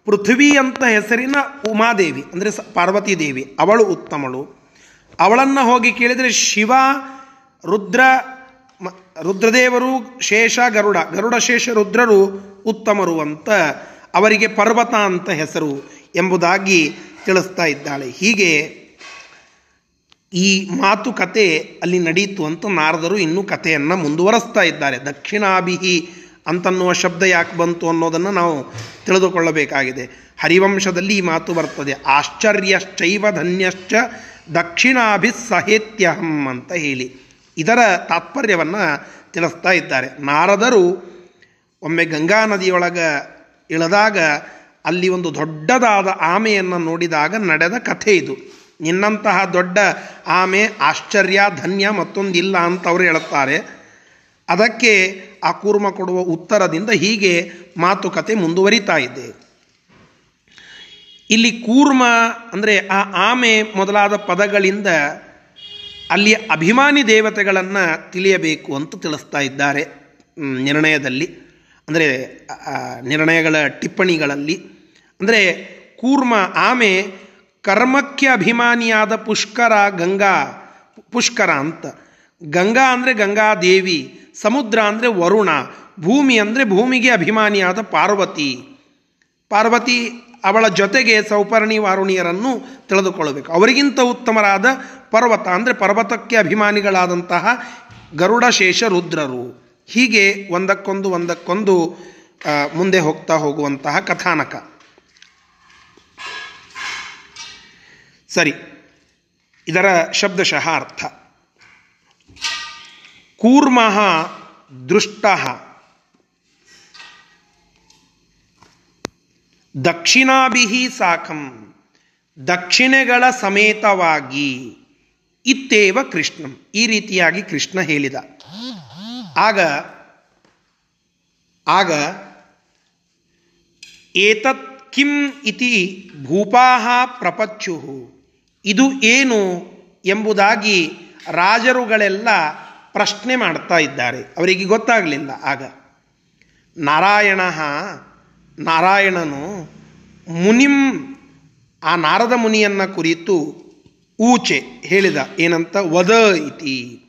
ಪೃಥ್ವಿ ಅಂತ ಹೆಸರಿನ ಉಮಾದೇವಿ, ಅಂದರೆ ಸ ಪಾರ್ವತೀದೇವಿ ಅವಳು ಉತ್ತಮಳು. ಅವಳನ್ನು ಹೋಗಿ ಕೇಳಿದರೆ ಶಿವ, ರುದ್ರ ರುದ್ರದೇವರು, ಶೇಷ, ಗರುಡ ಗರುಡ, ಶೇಷ, ರುದ್ರರು ಉತ್ತಮರು ಅಂತ ಅವರಿಗೆ ಪರ್ವತ ಅಂತ ಹೆಸರು ಎಂಬುದಾಗಿ ತಿಳಿಸ್ತಾ ಇದ್ದಾಳೆ. ಹೀಗೆ ಈ ಮಾತುಕತೆ ಅಲ್ಲಿ ನಡೀತು ಅಂತ ನಾರದರು ಇನ್ನೂ ಕಥೆಯನ್ನು ಮುಂದುವರೆಸ್ತಾ ಇದ್ದಾರೆ. ದಕ್ಷಿಣಾಭಿಹಿ ಅಂತನ್ನುವ ಶಬ್ದ ಯಾಕೆ ಬಂತು ಅನ್ನೋದನ್ನು ನಾವು ತಿಳಿದುಕೊಳ್ಳಬೇಕಾಗಿದೆ. ಹರಿವಂಶದಲ್ಲಿ ಈ ಮಾತು ಬರ್ತದೆ. ಆಶ್ಚರ್ಯಶ್ಚೈವ ಧನ್ಯಶ್ಚ ದಕ್ಷಿಣಾಭಿಸ್ಸಹೇತ್ಯಹಂ ಅಂತ ಹೇಳಿ. ಇದರ ತಾತ್ಪರ್ಯವನ್ನು ತಿಳಿಸ್ತಾ ಇದ್ದಾರೆ. ನಾರದರು ಒಮ್ಮೆ ಗಂಗಾ ನದಿಯೊಳಗೆ ಇಳಿದಾಗ ಅಲ್ಲಿ ಒಂದು ದೊಡ್ಡದಾದ ಆಮೆಯನ್ನು ನೋಡಿದಾಗ ನಡೆದ ಕಥೆ ಇದು. ನಿನ್ನಂತಹ ದೊಡ್ಡ ಆಮೆ, ಆಶ್ಚರ್ಯ, ಧನ್ಯ ಮತ್ತೊಂದಿಲ್ಲ ಅಂತ ಅವರು ಹೇಳುತ್ತಾರೆ. ಅದಕ್ಕೆ ಆ ಕೂರ್ಮ ಕೊಡುವ ಉತ್ತರದಿಂದ ಹೀಗೆ ಮಾತುಕತೆ ಮುಂದುವರಿತಾ ಇದೆ. ಇಲ್ಲಿ ಕೂರ್ಮ ಅಂದರೆ ಆ ಆಮೆ ಮೊದಲಾದ ಪದಗಳಿಂದ ಅಲ್ಲಿಯ ಅಭಿಮಾನಿ ದೇವತೆಗಳನ್ನು ತಿಳಿಯಬೇಕು ಅಂತ ತಿಳಿಸ್ತಾ ಇದ್ದಾರೆ. ನಿರ್ಣಯದಲ್ಲಿ. ಅಂದರೆ ನಿರ್ಣಯಗಳ ಟಿಪ್ಪಣಿಗಳಲ್ಲಿ. ಅಂದರೆ, ಕೂರ್ಮ ಆಮೆ ಕರ್ಮಕ್ಕೆ ಅಭಿಮಾನಿಯಾದ ಪುಷ್ಕರ ಗಂಗಾ, ಪುಷ್ಕರ ಅಂತ. ಗಂಗಾ ಅಂದರೆ ಗಂಗಾದೇವಿ, ಸಮುದ್ರ ಅಂದರೆ ವರುಣ, ಭೂಮಿ ಅಂದರೆ ಭೂಮಿಗೆ ಅಭಿಮಾನಿಯಾದ ಪಾರ್ವತಿ. ಪಾರ್ವತಿ ಅವಳ ಜೊತೆಗೆ ಸೌಪರ್ಣಿ ವಾರುಣಿಯರನ್ನು ತಿಳಿದುಕೊಳ್ಳಬೇಕು. ಅವರಿಗಿಂತ ಉತ್ತಮರಾದ ಪರ್ವತ ಅಂದರೆ ಪರ್ವತಕ್ಕೆ ಅಭಿಮಾನಿಗಳಾದಂತಹ ಗರುಡಶೇಷ ರುದ್ರರು. ಹೀಗೆ ಒಂದಕ್ಕೊಂದು ಒಂದಕ್ಕೊಂದು ಮುಂದೆ ಹೋಗ್ತಾ ಹೋಗುವಂತಹ ಕಥಾನಕ. ಸರಿ. ಇದರ ಶಬ್ದಶಃ ಅರ್ಥ ಕೂರ್ಮ ದೃಷ್ಟ. ದಕ್ಷಿಣಾಭಿ ಸಾಕಂ. ದಕ್ಷಿಣೆಗಳ ಸಮೇತವಾಗಿ ಇತ್ತೇವ ಕೃಷ್ಣಂ. ಈ ರೀತಿಯಾಗಿ ಕೃಷ್ಣ ಹೇಳಿದ. ಆಗ ಆಗ ಏತತ್ ಕಿಂ ಇತಿ ಭೂಪಾಹ ಪ್ರಪಚ್ಚು ಇದು ಏನು ಎಂಬುದಾಗಿ ರಾಜರುಗಳೆಲ್ಲ ಪ್ರಶ್ನೆ ಮಾಡ್ತಾ ಇದ್ದಾರೆ. ಅವರಿಗೆ ಗೊತ್ತಾಗಲಿಲ್ಲ ಆಗ. ನಾರಾಯಣ, ನಾರಾಯಣನು ಮುನಿಂ, ಆ ನಾರದ ಮುನಿಯನ್ನು ಕುರಿತು ಊಚೆ ಹೇಳಿದ. ಏನಂತ? ವದ ಇತಿ.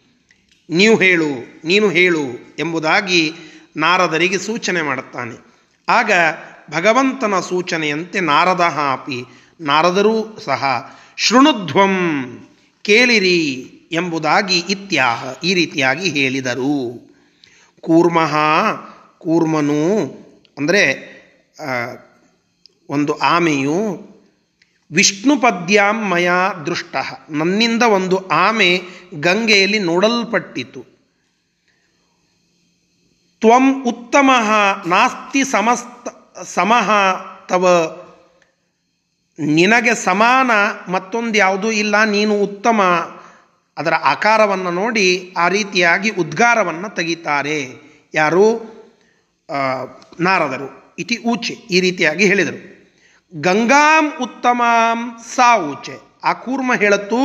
ನೀವು ಹೇಳು, ನೀನು ಹೇಳು ಎಂಬುದಾಗಿ ನಾರದರಿಗೆ ಸೂಚನೆ ಮಾಡುತ್ತಾನೆ. ಆಗ ಭಗವಂತನ ಸೂಚನೆಯಂತೆ ನಾರದ ಅಪಿ, ನಾರದರೂ ಸಹ ಶೃಣುಧ್ವಂ ಕೇಳಿರಿ ಎಂಬುದಾಗಿ ಇತ್ಯಾಹ ಈ ರೀತಿಯಾಗಿ ಹೇಳಿದರು. ಕೂರ್ಮಃ ಕೂರ್ಮನು ಅಂದರೆ ಒಂದು ಆಮೆಯು, ವಿಷ್ಣು ಪದ್ಯಾಂ ಮಯ ದೃಷ್ಟ, ನನ್ನಿಂದ ಒಂದು ಆಮೆ ಗಂಗೆಯಲ್ಲಿ ನೋಡಲ್ಪಟ್ಟಿತು. ತ್ವಂ ಉತ್ತಮ, ನಾಸ್ತಿ ಸಮಸ್ತ, ಸಮಃ ತವ ನಿನಗೆ ಸಮಾನ ಮತ್ತೊಂದು ಯಾವುದೂ ಇಲ್ಲ, ನೀನು ಉತ್ತಮ. ಅದರ ಆಕಾರವನ್ನು ನೋಡಿ ಆ ರೀತಿಯಾಗಿ ಉದ್ಗಾರವನ್ನು ತೆಗಿತಾರೆ. ಯಾರು? ನಾರದರು. ಇತಿ ಊಚೆ, ಈ ರೀತಿಯಾಗಿ ಹೇಳಿದರು. ಗಂಗಾಂ ಉತ್ತಮಾಂ ಸಾ ಊಚೆ. ಆ ಕೂರ್ಮ ಹೇಳತ್ತು,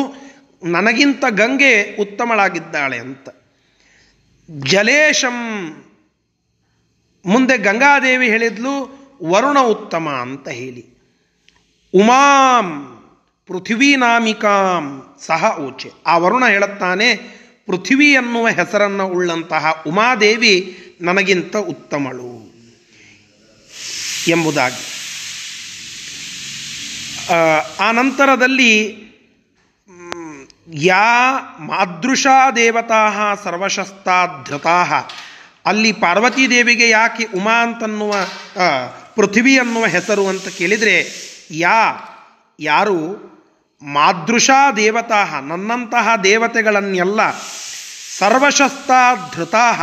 ನನಗಿಂತ ಗಂಗೆ ಉತ್ತಮಳಾಗಿದ್ದಾಳೆ ಅಂತ. ಜಲೇಶಂ, ಮುಂದೆ ಗಂಗಾದೇವಿ ಹೇಳಿದ್ಲು, ವರುಣ ಉತ್ತಮ ಅಂತ ಹೇಳಿ. ಉಮಾಂ ಪೃಥ್ವೀನಾಮಿಕಾಂ ಸಹ ಊಚೆ ಆ ವರುಣ ಹೇಳುತ್ತಾನೆ ಪೃಥಿವಿ ಅನ್ನುವ ಹೆಸರನ್ನು ಉಳ್ಳಂತಹ ಉಮಾದೇವಿ ನನಗಿಂತ ಉತ್ತಮಳು. ಎಂಬುದಾಗಿ. ಆ, ನಂತರದಲ್ಲಿ ಯಾ ಮಾದೃಶಾ ದೇವತಾ ಸರ್ವಶಸ್ತಾ ಧೃತಾ. ಅಲ್ಲಿ ಪಾರ್ವತೀ ದೇವಿಗೆ ಯಾಕೆ ಉಮಾ ಅಂತನ್ನುವ ಪೃಥ್ವಿ ಅನ್ನುವ ಹೆಸರು ಅಂತ ಕೇಳಿದರೆ ಯಾ, ಯಾರು? ಮಾದೃಶಾ ದೇವತಾ, ನನ್ನಂತಹ ದೇವತೆಗಳನ್ನೆಲ್ಲ ಸರ್ವಶಸ್ತಾ ಧೃತಾಹ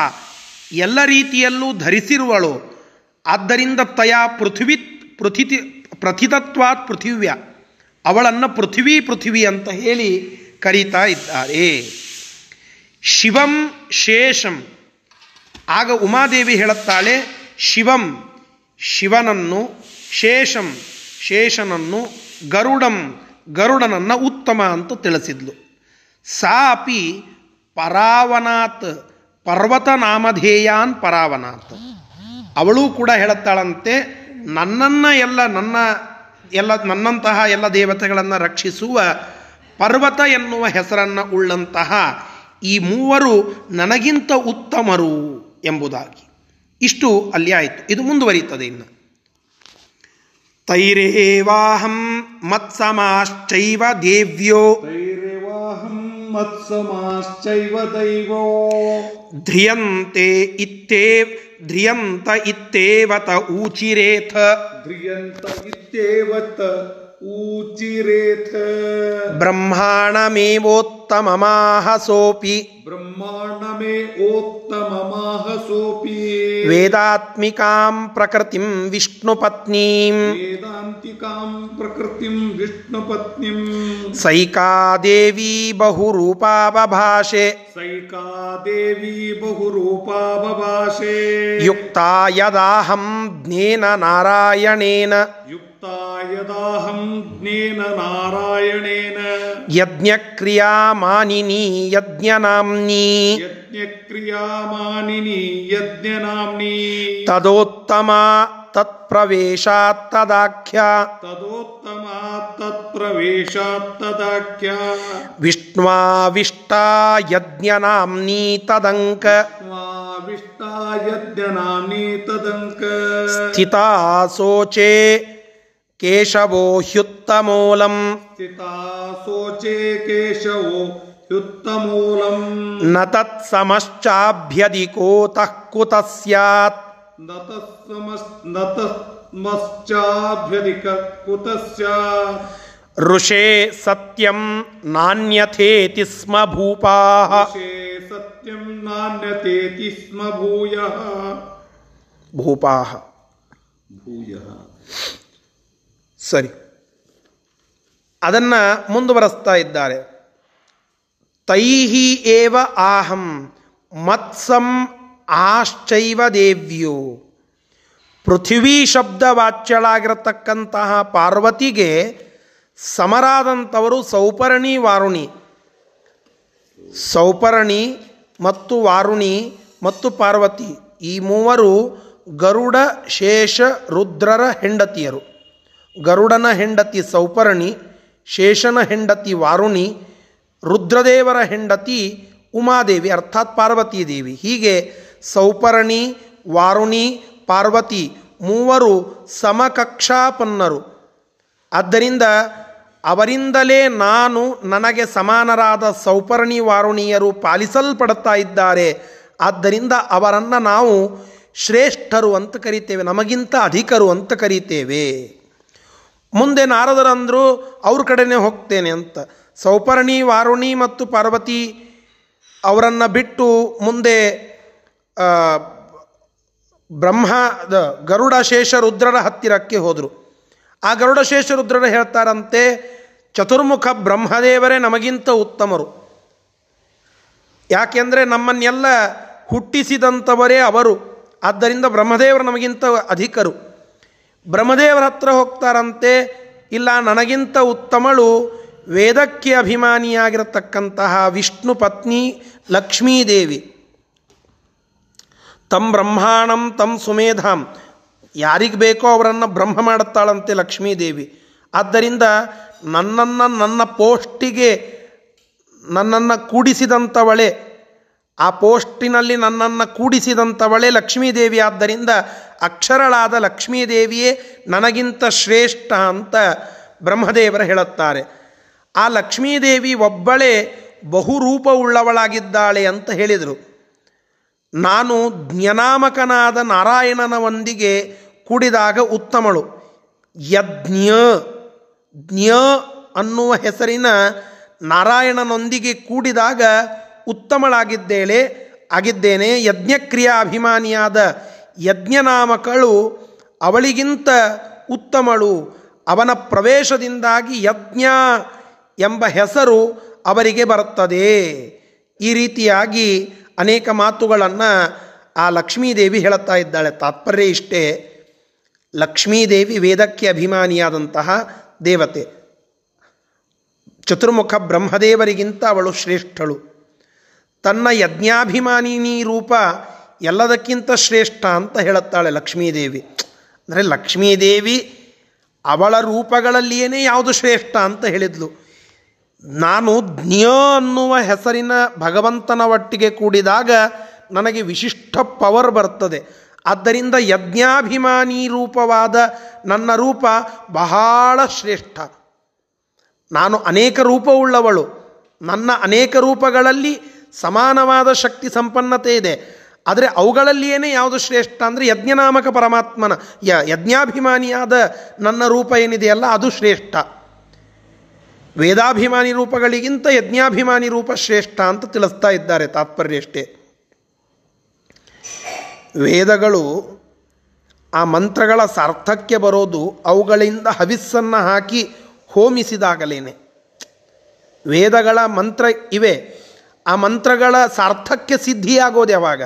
ಎಲ್ಲ ರೀತಿಯಲ್ಲೂ ಧರಿಸಿರುವಳು. ಆದ್ದರಿಂದ ತಯಾ ಪೃಥ್ವಿ, ಪೃಥಿತಿ, ಪ್ರಥಿತತ್ವಾತ್ ಪೃಥಿವ್ಯ. ಅವಳನ್ನು ಪೃಥ್ವಿ ಪೃಥಿವಿ ಅಂತ ಹೇಳಿ ಕರೀತಾ ಇದ್ದಾರೆ. ಶಿವಂ ಶೇಷಂ. ಆಗ ಉಮಾದೇವಿ ಹೇಳುತ್ತಾಳೆ, ಶಿವಂ ಶಿವನನ್ನು ಶೇಷಂ. ಶೇಷನನ್ನು ಗರುಡಂ, ಗರುಡನನ್ನು ಉತ್ತಮ ಅಂತ ತಿಳಿಸಿದ್ಲು. ಸಾ ಪರಾವನಾತ್ ಪರ್ವತ ನಾಮಧೇಯಾನ್ ಪರಾವನಾತ್. ಅವಳು ಕೂಡ ಹೇಳುತ್ತಾಳಂತೆ, ನನ್ನನ್ನು ಎಲ್ಲ ನನ್ನ, ಎಲ್ಲ ನನ್ನಂತಹ ಎಲ್ಲ ದೇವತೆಗಳನ್ನು ರಕ್ಷಿಸುವ ಪರ್ವತ ಎನ್ನುವ ಹೆಸರನ್ನು ಉಳ್ಳಂತಹ ಈ ಮೂವರು ನನಗಿಂತ ಉತ್ತಮರು ಎಂಬುದಾಗಿ. ಇಷ್ಟು ಅಲ್ಲಿ ಆಯಿತು. ಇದು ಮುಂದುವರಿಯುತ್ತದೆ ಇನ್ನು. ತೈರೇವಾಹಂ ಮತ್ಸಮಾಶ್ಚೈವ ದೇವ್ಯೋ. ತೈರೇವಾಹಂ ಮತ್ಸಮಾಶ್ಚೈವ ದೈವೋ. ಧ್ರಿಯಂತೆ ಇತ್ತೇ ಧ್ರಿಯಂತ ಇತ್ತೇವತ ಊಚಿರೇಥ. ಧ್ರಿಯಂತ ಇತ್ತೇವತ ऊचिरेथ ब्रह्माणमेवोत्तममाह सोऽपि ब्रह्माणमेवोत्तममाह सोऽपि वेदात्मिकां प्रकृतिं विष्णुपत्नीं वेदान्तिकां प्रकृतिं विष्णुपत्नीं सैका देवी बहुरूपावभाषे सैका देवी बहुरूपावभाषे युक्ता यदाहं ज्ञेन नारायणेन युक्ता नारायणेन यज्ञक्रियामानिनी यज्ञनाम्नी यज्ञक्रियामानिनी यज्ञनाम्नी तदोत्तमा तत्प्रवेशात् तदाख्या तदोत्तमा तत्प्रवेशात् तदाख्य विष्ट्वाविष्टा यज्ञनाम्नी तदङ्क विष्टा यज्ञनाम्नी तदङ्क चिता सोचे केशवो ह्युत्तमूलम। शोचे सोचे केशवो ह्युत्तमूलम। न तत्समश्चाभ्यधिकोतः कुतः स्यात्। न तत्समश्च न स्यात्। ऋषे सत्यम नान्यथेति स्म भूपाः। सत्यम नान्यथेति स्म भूयः। भूपाः। भूयः। ಸರಿ. ಅದನ್ನು ಮುಂದುವರೆಸ್ತಾ ಇದ್ದಾರೆ. ತೈಹಿ ಏವ ಆಹಂ ಮತ್ಸಂ ಆಶ್ಚೈವ ದೇವ್ಯೋ. ಪೃಥ್ವೀ ಶಬ್ದ ವಾಚ್ಯಳಾಗಿರತಕ್ಕಂತಹ ಪಾರ್ವತಿಗೆ ಸಮರಾದಂಥವರು ಸೌಪರ್ಣಿ ವಾರುಣಿ. ಸೌಪರ್ಣಿ ಮತ್ತು ವಾರುಣಿ ಮತ್ತು ಪಾರ್ವತಿ ಈ ಮೂವರು ಗರುಡ, ಶೇಷ, ರುದ್ರರ ಹೆಂಡತಿಯರು. ಗರುಡನ ಹೆಂಡತಿ ಸೌಪರ್ಣಿ, ಶೇಷನ ಹೆಂಡತಿ ವಾರುಣಿ, ರುದ್ರದೇವರ ಹೆಂಡತಿ ಉಮಾದೇವಿ, ಅರ್ಥಾತ್ ಪಾರ್ವತೀ ದೇವಿ. ಹೀಗೆ ಸೌಪರ್ಣಿ, ವಾರುಣಿ, ಪಾರ್ವತಿ ಮೂವರು ಸಮಕಕ್ಷಾಪನ್ನರು. ಆದ್ದರಿಂದ ಅವರಿಂದಲೇ ನಾನು ನನಗೆ ಸಮಾನರಾದ ಸೌಪರ್ಣಿ ವಾರುಣಿಯರು ಪಾಲಿಸಲ್ಪಡುತ್ತಾ ಇದ್ದಾರೆ. ಆದ್ದರಿಂದ ಅವರನ್ನು ನಾವು ಶ್ರೇಷ್ಠರು ಅಂತ ಕರಿತೇವೆ. ನಮಗಿಂತ ಅಧಿಕರು ಅಂತ ಕರಿತೇವೆ. ಮುಂದೆ ನಾರದರಂದರು, ಅವ್ರ ಕಡೆನೇ ಹೋಗ್ತೇನೆ ಅಂತ. ಸೌಪರ್ಣಿ, ವಾರುಣಿ ಮತ್ತು ಪಾರ್ವತಿ ಅವರನ್ನು ಬಿಟ್ಟು ಮುಂದೆ ಬ್ರಹ್ಮ ಗರುಡ ಶೇಷ ರುದ್ರರ ಹತ್ತಿರಕ್ಕೆ ಹೋದರು. ಆ ಗರುಡ ಶೇಷ ರುದ್ರರು ಹೇಳ್ತಾರಂತೆ, ಚತುರ್ಮುಖ ಬ್ರಹ್ಮದೇವರೇ ನಮಗಿಂತ ಉತ್ತಮರು. ಯಾಕೆಂದರೆ ನಮ್ಮನ್ನೆಲ್ಲ ಹುಟ್ಟಿಸಿದಂಥವರೇ ಅವರು. ಆದ್ದರಿಂದ ಬ್ರಹ್ಮದೇವರು ನಮಗಿಂತ ಅಧಿಕರು. ಬ್ರಹ್ಮದೇವರ ಹತ್ರ ಹೋಗ್ತಾರಂತೆ, ಇಲ್ಲ ನನಗಿಂತ ಉತ್ತಮಳು ವೇದಕ್ಕೆ ಅಭಿಮಾನಿಯಾಗಿರತಕ್ಕಂತಹ ವಿಷ್ಣು ಪತ್ನಿ ಲಕ್ಷ್ಮೀದೇವಿ. ತಂ ಬ್ರಹ್ಮಾಣಂ, ತಂ ಸುಮೇಧಾಂ. ಯಾರಿಗೆ ಬೇಕೋ ಅವರನ್ನು ಬ್ರಹ್ಮ ಮಾಡುತ್ತಾಳಂತೆ ಲಕ್ಷ್ಮೀದೇವಿ. ಆದ್ದರಿಂದ ನನ್ನನ್ನು ನನ್ನ ಪೋಸ್ಟಿಗೆ ನನ್ನನ್ನು ಕೂಡಿಸಿದಂಥವಳೆ ಆ ಪೋಸ್ಟಿನಲ್ಲಿ ನನ್ನನ್ನು ಕೂಡಿಸಿದಂಥವಳೆ ಲಕ್ಷ್ಮೀದೇವಿ. ಆದ್ದರಿಂದ ಅಕ್ಷರಳಾದ ಲಕ್ಷ್ಮೀದೇವಿಯೇ ನನಗಿಂತ ಶ್ರೇಷ್ಠ ಅಂತ ಬ್ರಹ್ಮದೇವರು ಹೇಳುತ್ತಾರೆ. ಆ ಲಕ್ಷ್ಮೀದೇವಿ ಒಬ್ಬಳೇ ಬಹುರೂಪವುಳ್ಳವಳಾಗಿದ್ದಾಳೆ ಅಂತ ಹೇಳಿದರು. ನಾನು ಜ್ಞನಾಮಕನಾದ ನಾರಾಯಣನವೊಂದಿಗೆ ಕೂಡಿದಾಗ ಉತ್ತಮಳು. ಯಜ್ಞ, ಜ್ಞ ಅನ್ನುವ ಹೆಸರಿನ ನಾರಾಯಣನೊಂದಿಗೆ ಕೂಡಿದಾಗ ಉತ್ತಮಳಾಗಿದ್ದೇಳೆ, ಆಗಿದ್ದೇನೆ, ಯಜ್ಞಕ್ರಿಯಾ ಅಭಿಮಾನಿಯಾದ ಯಜ್ಞನಾಮಕಳು ಅವಳಿಗಿಂತ ಉತ್ತಮಳು. ಅವನ ಪ್ರವೇಶದಿಂದಾಗಿ ಯಜ್ಞ ಎಂಬ ಹೆಸರು ಅವರಿಗೆ ಬರುತ್ತದೆ. ಈ ರೀತಿಯಾಗಿ ಅನೇಕ ಮಾತುಗಳನ್ನು ಆ ಲಕ್ಷ್ಮೀದೇವಿ ಹೇಳುತ್ತಾ ಇದ್ದಾಳೆ. ತಾತ್ಪರ್ಯ ಇಷ್ಟೇ. ಲಕ್ಷ್ಮೀದೇವಿ ವೇದಕ್ಕೆ ಅಭಿಮಾನಿಯಾದಂತಹ ದೇವತೆ. ಚತುರ್ಮುಖ ಬ್ರಹ್ಮದೇವರಿಗಿಂತ ಅವಳು ಶ್ರೇಷ್ಠಳು. ತನ್ನ ಯಜ್ಞಾಭಿಮಾನಿನಿ ರೂಪ ಎಲ್ಲದಕ್ಕಿಂತ ಶ್ರೇಷ್ಠ ಅಂತ ಹೇಳುತ್ತಾಳೆ ಲಕ್ಷ್ಮೀದೇವಿ. ಅಂದರೆ ಲಕ್ಷ್ಮೀದೇವಿ ಅವಳ ರೂಪಗಳಲ್ಲಿಯೇ ಯಾವುದು ಶ್ರೇಷ್ಠ ಅಂತ ಹೇಳಿದ್ಲು. ನಾನು ಜ್ಞ ಅನ್ನುವ ಹೆಸರಿನ ಭಗವಂತನ ಒಟ್ಟಿಗೆ ಕೂಡಿದಾಗ ನನಗೆ ವಿಶಿಷ್ಟ ಪವರ್ ಬರ್ತದೆ. ಆದ್ದರಿಂದ ಯಜ್ಞಾಭಿಮಾನಿ ರೂಪವಾದ ನನ್ನ ರೂಪ ಬಹಳ ಶ್ರೇಷ್ಠ. ನಾನು ಅನೇಕ ರೂಪವುಳ್ಳವಳು. ನನ್ನ ಅನೇಕ ರೂಪಗಳಲ್ಲಿ ಸಮಾನವಾದ ಶಕ್ತಿ ಸಂಪನ್ನತೆ ಇದೆ. ಆದರೆ ಅವುಗಳಲ್ಲಿಯೇ ಯಾವುದು ಶ್ರೇಷ್ಠ ಅಂದರೆ ಯಜ್ಞನಾಮಕ ಪರಮಾತ್ಮನ, ಯ, ಯಜ್ಞಾಭಿಮಾನಿಯಾದ ನನ್ನ ರೂಪ ಏನಿದೆಯಲ್ಲ ಅದು ಶ್ರೇಷ್ಠ. ವೇದಾಭಿಮಾನಿ ರೂಪಗಳಿಗಿಂತ ಯಜ್ಞಾಭಿಮಾನಿ ರೂಪ ಶ್ರೇಷ್ಠ ಅಂತ ತಿಳಿಸ್ತಾ ಇದ್ದಾರೆ ತಾತ್ಪರ್ಯ ಅಷ್ಟೇ. ವೇದಗಳು ಆ ಮಂತ್ರಗಳ ಸಾರ್ಥಕ್ಕೆ ಬರೋದು ಅವುಗಳಿಂದ ಹವಿಸ್ಸನ್ನು ಹಾಕಿ ಹೋಮಿಸಿದಾಗಲೇನೆ. ವೇದಗಳ ಮಂತ್ರ ಇವೆ. ಆ ಮಂತ್ರಗಳ ಸಾರ್ಥಕ್ಯ ಸಿದ್ಧಿಯಾಗೋದು ಯಾವಾಗ?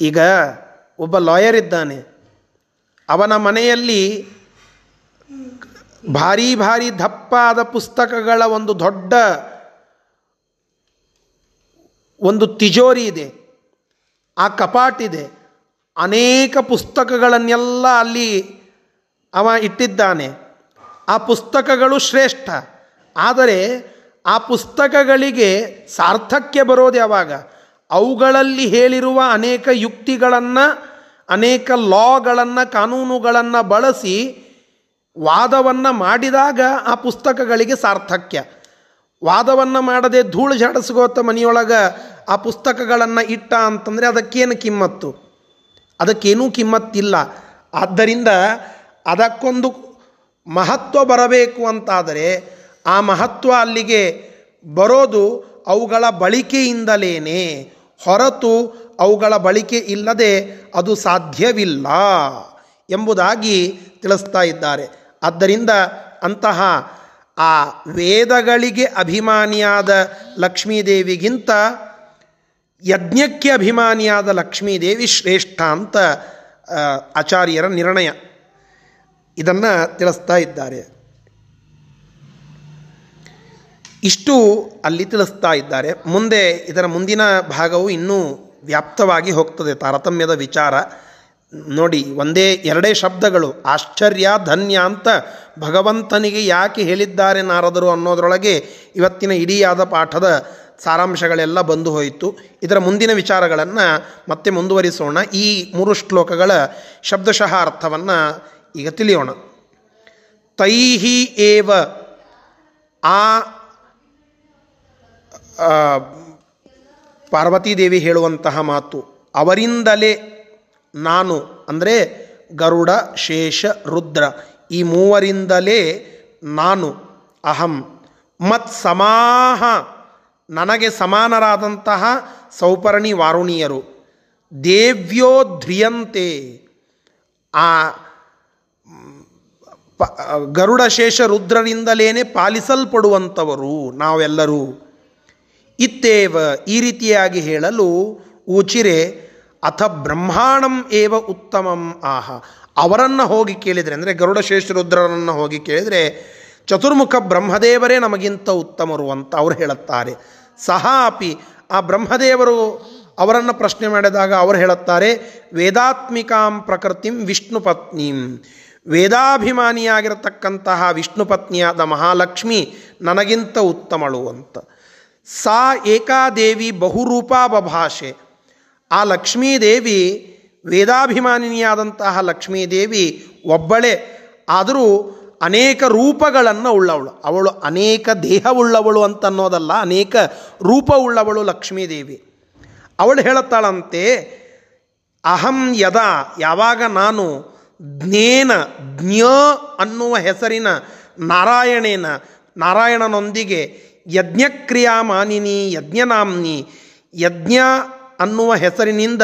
ಈಗ ಒಬ್ಬ ಲಾಯರ್ ಇದ್ದಾನೆ. ಅವನ ಮನೆಯಲ್ಲಿ ಭಾರಿ ಭಾರಿ ದಪ್ಪಾದ ಪುಸ್ತಕಗಳ ಒಂದು ದೊಡ್ಡ ಒಂದು ತಿಜೋರಿ ಇದೆ. ಆ ಕಪಾಟಿದೆ ಅನೇಕ ಪುಸ್ತಕಗಳನ್ನೆಲ್ಲ ಅಲ್ಲಿ ಅವ ಇಟ್ಟಿದ್ದಾನೆ. ಆ ಪುಸ್ತಕಗಳು ಶ್ರೇಷ್ಠ. ಆದರೆ ಆ ಪುಸ್ತಕಗಳಿಗೆ ಸಾರ್ಥಕ್ಯ ಬರೋದು ಯಾವಾಗ? ಅವುಗಳಲ್ಲಿ ಹೇಳಿರುವ ಅನೇಕ ಯುಕ್ತಿಗಳನ್ನು, ಅನೇಕ ಲಾಗಳನ್ನು, ಕಾನೂನುಗಳನ್ನು ಬಳಸಿ ವಾದವನ್ನು ಮಾಡಿದಾಗ ಆ ಪುಸ್ತಕಗಳಿಗೆ ಸಾರ್ಥಕ್ಯ. ವಾದವನ್ನು ಮಾಡದೆ ಧೂಳು ಜಾಡಿಸ್ಕೋತ ಮನೆಯೊಳಗೆ ಆ ಪುಸ್ತಕಗಳನ್ನು ಇಟ್ಟ ಅಂತಂದರೆ ಅದಕ್ಕೇನು ಕಿಮ್ಮತ್ತು? ಅದಕ್ಕೇನೂ ಕಿಮ್ಮತ್ತಿಲ್ಲ. ಆದ್ದರಿಂದ ಅದಕ್ಕೊಂದು ಮಹತ್ವ ಬರಬೇಕು ಅಂತಾದರೆ ಆ ಮಹತ್ವ ಅಲ್ಲಿಗೆ ಬರೋದು ಅವುಗಳ ಬಳಿಕೆಯಿಂದಲೇನೆ. ಹೊರತು ಅವುಗಳ ಬಳಕೆ ಇಲ್ಲದೆ ಅದು ಸಾಧ್ಯವಿಲ್ಲ ಎಂಬುದಾಗಿ ತಿಳಿಸ್ತಾ ಇದ್ದಾರೆ. ಆದ್ದರಿಂದ ಅಂತಹ ಆ ವೇದಗಳಿಗೆ ಅಭಿಮಾನಿಯಾದ ಲಕ್ಷ್ಮೀದೇವಿಗಿಂತ ಯಜ್ಞಕ್ಕೆ ಅಭಿಮಾನಿಯಾದ ಲಕ್ಷ್ಮೀದೇವಿ ಶ್ರೇಷ್ಠ ಅಂತ ಆಚಾರ್ಯರ ನಿರ್ಣಯ ಇದನ್ನು ತಿಳಿಸ್ತಾ ಇದ್ದಾರೆ. ಇಷ್ಟು ಅಲ್ಲಿ ತಿಳಿಸ್ತಾ ಇದ್ದಾರೆ. ಮುಂದೆ ಇದರ ಮುಂದಿನ ಭಾಗವು ಇನ್ನೂ ವ್ಯಾಪ್ತವಾಗಿ ಹೋಗ್ತದೆ ತಾರತಮ್ಯದ ವಿಚಾರ. ನೋಡಿ ಒಂದೇ ಎರಡೇ ಶಬ್ದಗಳು. ಆಶ್ಚರ್ಯ ಧನ್ಯ ಅಂತ ಭಗವಂತನಿಗೆ ಯಾಕೆ ಹೇಳಿದ್ದಾರೆ ನಾರದರು ಅನ್ನೋದರೊಳಗೆ ಇವತ್ತಿನ ಇಡೀಯಾದ ಪಾಠದ ಸಾರಾಂಶಗಳೆಲ್ಲ ಬಂದು ಹೋಯಿತು. ಇದರ ಮುಂದಿನ ವಿಚಾರಗಳನ್ನು ಮತ್ತೆ ಮುಂದುವರಿಸೋಣ. ಈ ಮೂರು ಶ್ಲೋಕಗಳ ಶಬ್ದಶಃ ಅರ್ಥವನ್ನು ಈಗ ತಿಳಿಯೋಣ. ತೈಹಿ ಏವ ಆ ಆ, ಪಾರ್ವತೀದೇವಿ ಹೇಳುವಂತಹ ಮಾತು, ಅವರಿಂದಲೇ ನಾನು, ಅಂದರೆ ಗರುಡ, ಶೇಷ, ರುದ್ರ, ಈ ಮೂವರಿಂದಲೇ ನಾನು, ಅಹಂ ಮತ್ ಸಮಾಹ ನನಗೆ ಸಮಾನರಾದಂತಹ ಸೌಪರ್ಣಿ ವಾರುಣಿಯರು, ದೇವ್ಯೋ ಧ್ರಿಯಂತೆ, ಆ ಗರುಡ, ಶೇಷ ರುದ್ರರಿಂದಲೇ ಪಾಲಿಸಲ್ಪಡುವಂಥವರು ನಾವೆಲ್ಲರೂ. ಇತ್ತೇವ ಈ ರೀತಿಯಾಗಿ ಹೇಳಲು ಉಚಿರೆ ಅಥ ಬ್ರಹ್ಮಾಣಂ ಏವ ಉತ್ತಮಂ ಆಹ. ಅವರನ್ನು ಹೋಗಿ ಕೇಳಿದರೆ, ಅಂದರೆ ಗರುಡಶೇಷ ರುದ್ರರನ್ನು ಹೋಗಿ ಕೇಳಿದರೆ, ಚತುರ್ಮುಖ ಬ್ರಹ್ಮದೇವರೇ ನಮಗಿಂತ ಉತ್ತಮರು ಅಂತ ಅವರು ಹೇಳುತ್ತಾರೆ. ಸಹ ಅಪಿ, ಆ ಬ್ರಹ್ಮದೇವರು ಅವರನ್ನು ಪ್ರಶ್ನೆ ಮಾಡಿದಾಗ ಅವರು ಹೇಳುತ್ತಾರೆ, ವೇದಾತ್ಮಿಕಾಂ ಪ್ರಕೃತಿಂ ವಿಷ್ಣು ಪತ್ನೀಂ. ವೇದಾಭಿಮಾನಿಯಾಗಿರತಕ್ಕಂತಹ ವಿಷ್ಣು ಪತ್ನಿಯಾದ ಮಹಾಲಕ್ಷ್ಮಿ ನನಗಿಂತ ಉತ್ತಮಳು ಅಂತ. ಸಾ ಏಕಾದೇವಿ ಬಹುರೂಪಾ ಬಭಾಷೆ ಆ ಲಕ್ಷ್ಮೀದೇವಿ ವೇದಾಭಿಮಾನಿನಿಯಾದಂತಹ ಲಕ್ಷ್ಮೀದೇವಿ ಒಬ್ಬಳೇ. ಆದರೂ ಅನೇಕ ರೂಪಗಳನ್ನು ಉಳ್ಳವಳು. ಅವಳು ಅನೇಕ ದೇಹವುಳ್ಳವಳು ಅಂತ ಅನ್ನೋದಲ್ಲ ಅನೇಕ ರೂಪವುಳ್ಳವಳು ಲಕ್ಷ್ಮೀದೇವಿ. ಅವಳು ಹೇಳುತ್ತಾಳಂತೆ, ಅಹಂ ಯದಾ, ಯಾವಾಗ ನಾನು ಜ್ಞೇನ ಜ್ಞ ಅನ್ನುವ ಹೆಸರಿನ ನಾರಾಯಣೇನ, ನಾರಾಯಣನೊಂದಿಗೆ ಯಜ್ಞಕ್ರಿಯಾ ಮಾನಿನಿ ಯಜ್ಞನಾಮ್ನಿ, ಯಜ್ಞ ಅನ್ನುವ ಹೆಸರಿನಿಂದ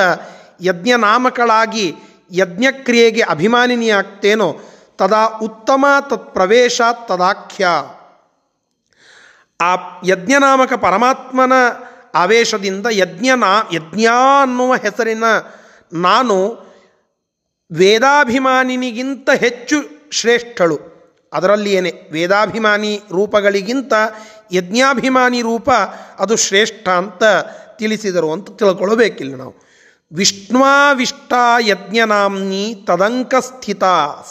ಯಜ್ಞನಾಮಕಳಾಗಿ ಯಜ್ಞಕ್ರಿಯೆಗೆ ಅಭಿಮಾನಿನಿಯಾಗ್ತೇನೋ, ತದಾ ಉತ್ತಮ ತತ್ ಪ್ರವೇಶ ತದಾಖ್ಯ. ಆ ಯಜ್ಞನಾಮಕ ಪರಮಾತ್ಮನ ಆವೇಶದಿಂದ ಯಜ್ಞನಾ, ಯಜ್ಞ ಅನ್ನುವ ಹೆಸರಿನ ನಾನು ವೇದಾಭಿಮಾನಿನಿಗಿಂತ ಹೆಚ್ಚು ಶ್ರೇಷ್ಠಳು. ಅದರಲ್ಲಿ ಏನೇ ವೇದಾಭಿಮಾನಿ ರೂಪಗಳಿಗಿಂತ ಯಜ್ಞಾಭಿಮಾನಿ ರೂಪ ಅದು ಶ್ರೇಷ್ಠ ಅಂತ ತಿಳಿಸಿದರು ಅಂತ ತಿಳ್ಕೊಳ್ಬೇಕಿಲ್ಲ ನಾವು. ವಿಷ್ಣುವಾವಿಷ್ಟ ಯಜ್ಞನಾಮ್ನಿ ತದಂಕ ಸ್ಥಿತ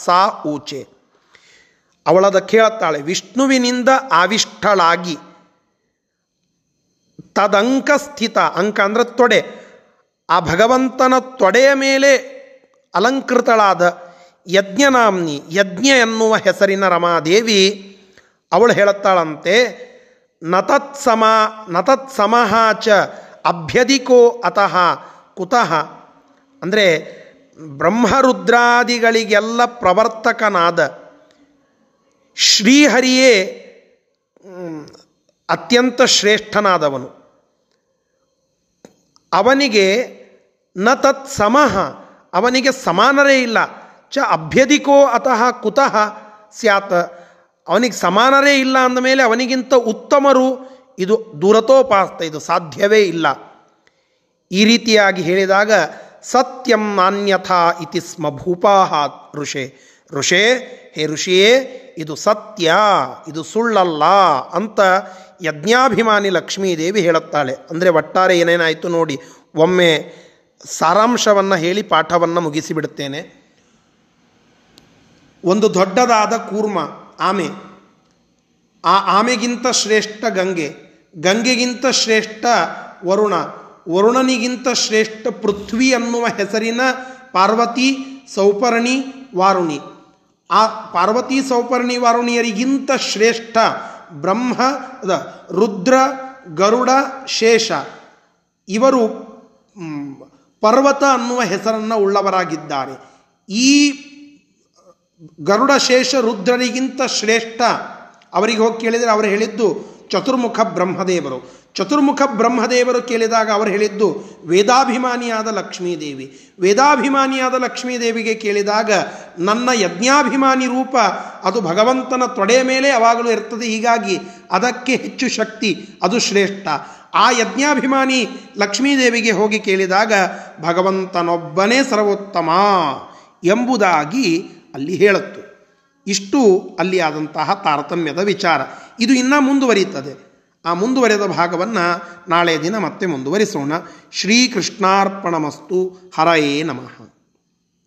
ಸಾ ಊಚೆ. ಅವಳದ ಕೇಳುತ್ತಾಳೆ ವಿಷ್ಣುವಿನಿಂದ ಆವಿಷ್ಟಳಾಗಿ ತದಂಕ ಸ್ಥಿತ ಅಂಕ ಅಂದರೆ ತೊಡೆ. ಆ ಭಗವಂತನ ತೊಡೆಯ ಮೇಲೆ ಅಲಂಕೃತಳಾದ ಯಜ್ಞನಾಮ್ನಿ, ಯಜ್ಞ ಎನ್ನುವ ಹೆಸರಿನ ರಮಾದೇವಿ ಅವಳು ಹೇಳುತ್ತಾಳಂತೆ ನತತ್ಸಮ, ನತತ್ಸಮಃ ಚ ಅಭ್ಯಧಿಕೋ ಅತಃ ಕುತಃ. ಅಂದರೆ ಬ್ರಹ್ಮರುದ್ರಾದಿಗಳಿಗೆಲ್ಲ ಪ್ರವರ್ತಕನಾದ ಶ್ರೀಹರಿಯೇ ಅತ್ಯಂತ ಶ್ರೇಷ್ಠನಾದವನು. ಅವನಿಗೆ ನ ತತ್ ಸಮಃ ಅವನಿಗೆ ಸಮಾನರೇ ಇಲ್ಲ. ಚ ಅಭ್ಯಧಿಕೋ ಅತಃ ಕುತಃ ಸ್ಯಾತ್. ಅವನಿಗೆ ಸಮಾನರೇ ಇಲ್ಲ ಅಂದಮೇಲೆ ಅವನಿಗಿಂತ ಉತ್ತಮರು ಇದು ದೂರತೋಪಾಸ್ತ, ಇದು ಸಾಧ್ಯವೇ ಇಲ್ಲ. ಈ ರೀತಿಯಾಗಿ ಹೇಳಿದಾಗ, ಸತ್ಯಂ ನಾನ್ಯಥಾ ಇತಿ ಸ್ಮ ಭೂಪಾಹ ಋಷೆ. ಋಷೆ, ಹೇ ಋಷಿಯೇ, ಇದು ಸತ್ಯ, ಇದು ಸುಳ್ಳಲ್ಲ ಅಂತ ಯಜ್ಞಾಭಿಮಾನಿ ಲಕ್ಷ್ಮೀದೇವಿ ಹೇಳುತ್ತಾಳೆ. ಅಂದರೆ ಒಟ್ಟಾರೆ ಏನೇನಾಯಿತು ನೋಡಿ, ಒಮ್ಮೆ ಸಾರಾಂಶವನ್ನು ಹೇಳಿ ಪಾಠವನ್ನು ಮುಗಿಸಿಬಿಡುತ್ತೇನೆ. ಒಂದು ದೊಡ್ಡದಾದ ಕೂರ್ಮ ಆಮೆ. ಆ ಆಮೆಗಿಂತ ಶ್ರೇಷ್ಠ ಗಂಗೆ. ಗಂಗೆಗಿಂತ ಶ್ರೇಷ್ಠ ವರುಣ. ವರುಣನಿಗಿಂತ ಶ್ರೇಷ್ಠ ಪೃಥ್ವಿ ಅನ್ನುವ ಹೆಸರಿನ ಪಾರ್ವತಿ, ಸೌಪರ್ಣಿ, ವಾರುಣಿ. ಆ ಪಾರ್ವತಿ, ಸೌಪರ್ಣಿ, ವಾರುಣಿಯರಿಗಿಂತ ಶ್ರೇಷ್ಠ ಬ್ರಹ್ಮ ರುದ್ರ, ಗರುಡ, ಶೇಷ. ಇವರು ಪರ್ವತ ಅನ್ನುವ ಹೆಸರನ್ನು ಉಳ್ಳವರಾಗಿದ್ದಾರೆ. ಈ ಗರುಡ ಶೇಷ ರುದ್ರರಿಗಿಂತ ಶ್ರೇಷ್ಠ. ಅವರಿಗೆ ಹೋಗಿ ಕೇಳಿದರೆ ಅವರು ಹೇಳಿದ್ದು ಚತುರ್ಮುಖ ಬ್ರಹ್ಮದೇವರು. ಚತುರ್ಮುಖ ಬ್ರಹ್ಮದೇವರು ಕೇಳಿದಾಗ ಅವರು ಹೇಳಿದ್ದು ವೇದಾಭಿಮಾನಿಯಾದ ಲಕ್ಷ್ಮೀದೇವಿ. ವೇದಾಭಿಮಾನಿಯಾದ ಲಕ್ಷ್ಮೀದೇವಿಗೆ ಕೇಳಿದಾಗ ನನ್ನ ಯಜ್ಞಾಭಿಮಾನಿ ರೂಪ ಅದು ಭಗವಂತನ ತೊಡೆಯ ಮೇಲೆ ಯಾವಾಗಲೂ ಇರ್ತದೆ, ಹೀಗಾಗಿ ಅದಕ್ಕೆ ಹೆಚ್ಚು ಶಕ್ತಿ, ಅದು ಶ್ರೇಷ್ಠ. ಆ ಯಜ್ಞಾಭಿಮಾನಿ ಲಕ್ಷ್ಮೀದೇವಿಗೆ ಹೋಗಿ ಕೇಳಿದಾಗ ಭಗವಂತನೊಬ್ಬನೇ ಸರ್ವೋತ್ತಮ ಎಂಬುದಾಗಿ ಅಲ್ಲಿ ಹೇಳುತ್ತು. ಇಷ್ಟು ಅಲ್ಲಿ ಆದಂತಹ ತಾರತಮ್ಯದ ವಿಚಾರ. ಇದು ಇನ್ನೂ ಮುಂದುವರಿಯುತ್ತದೆ. ಆ ಮುಂದುವರೆದ ಭಾಗವನ್ನು ನಾಳೆ ದಿನ ಮತ್ತೆ ಮುಂದುವರಿಸೋಣ. ಶ್ರೀಕೃಷ್ಣಾರ್ಪಣಮಸ್ತು ಹರಯೇ ನಮಃ.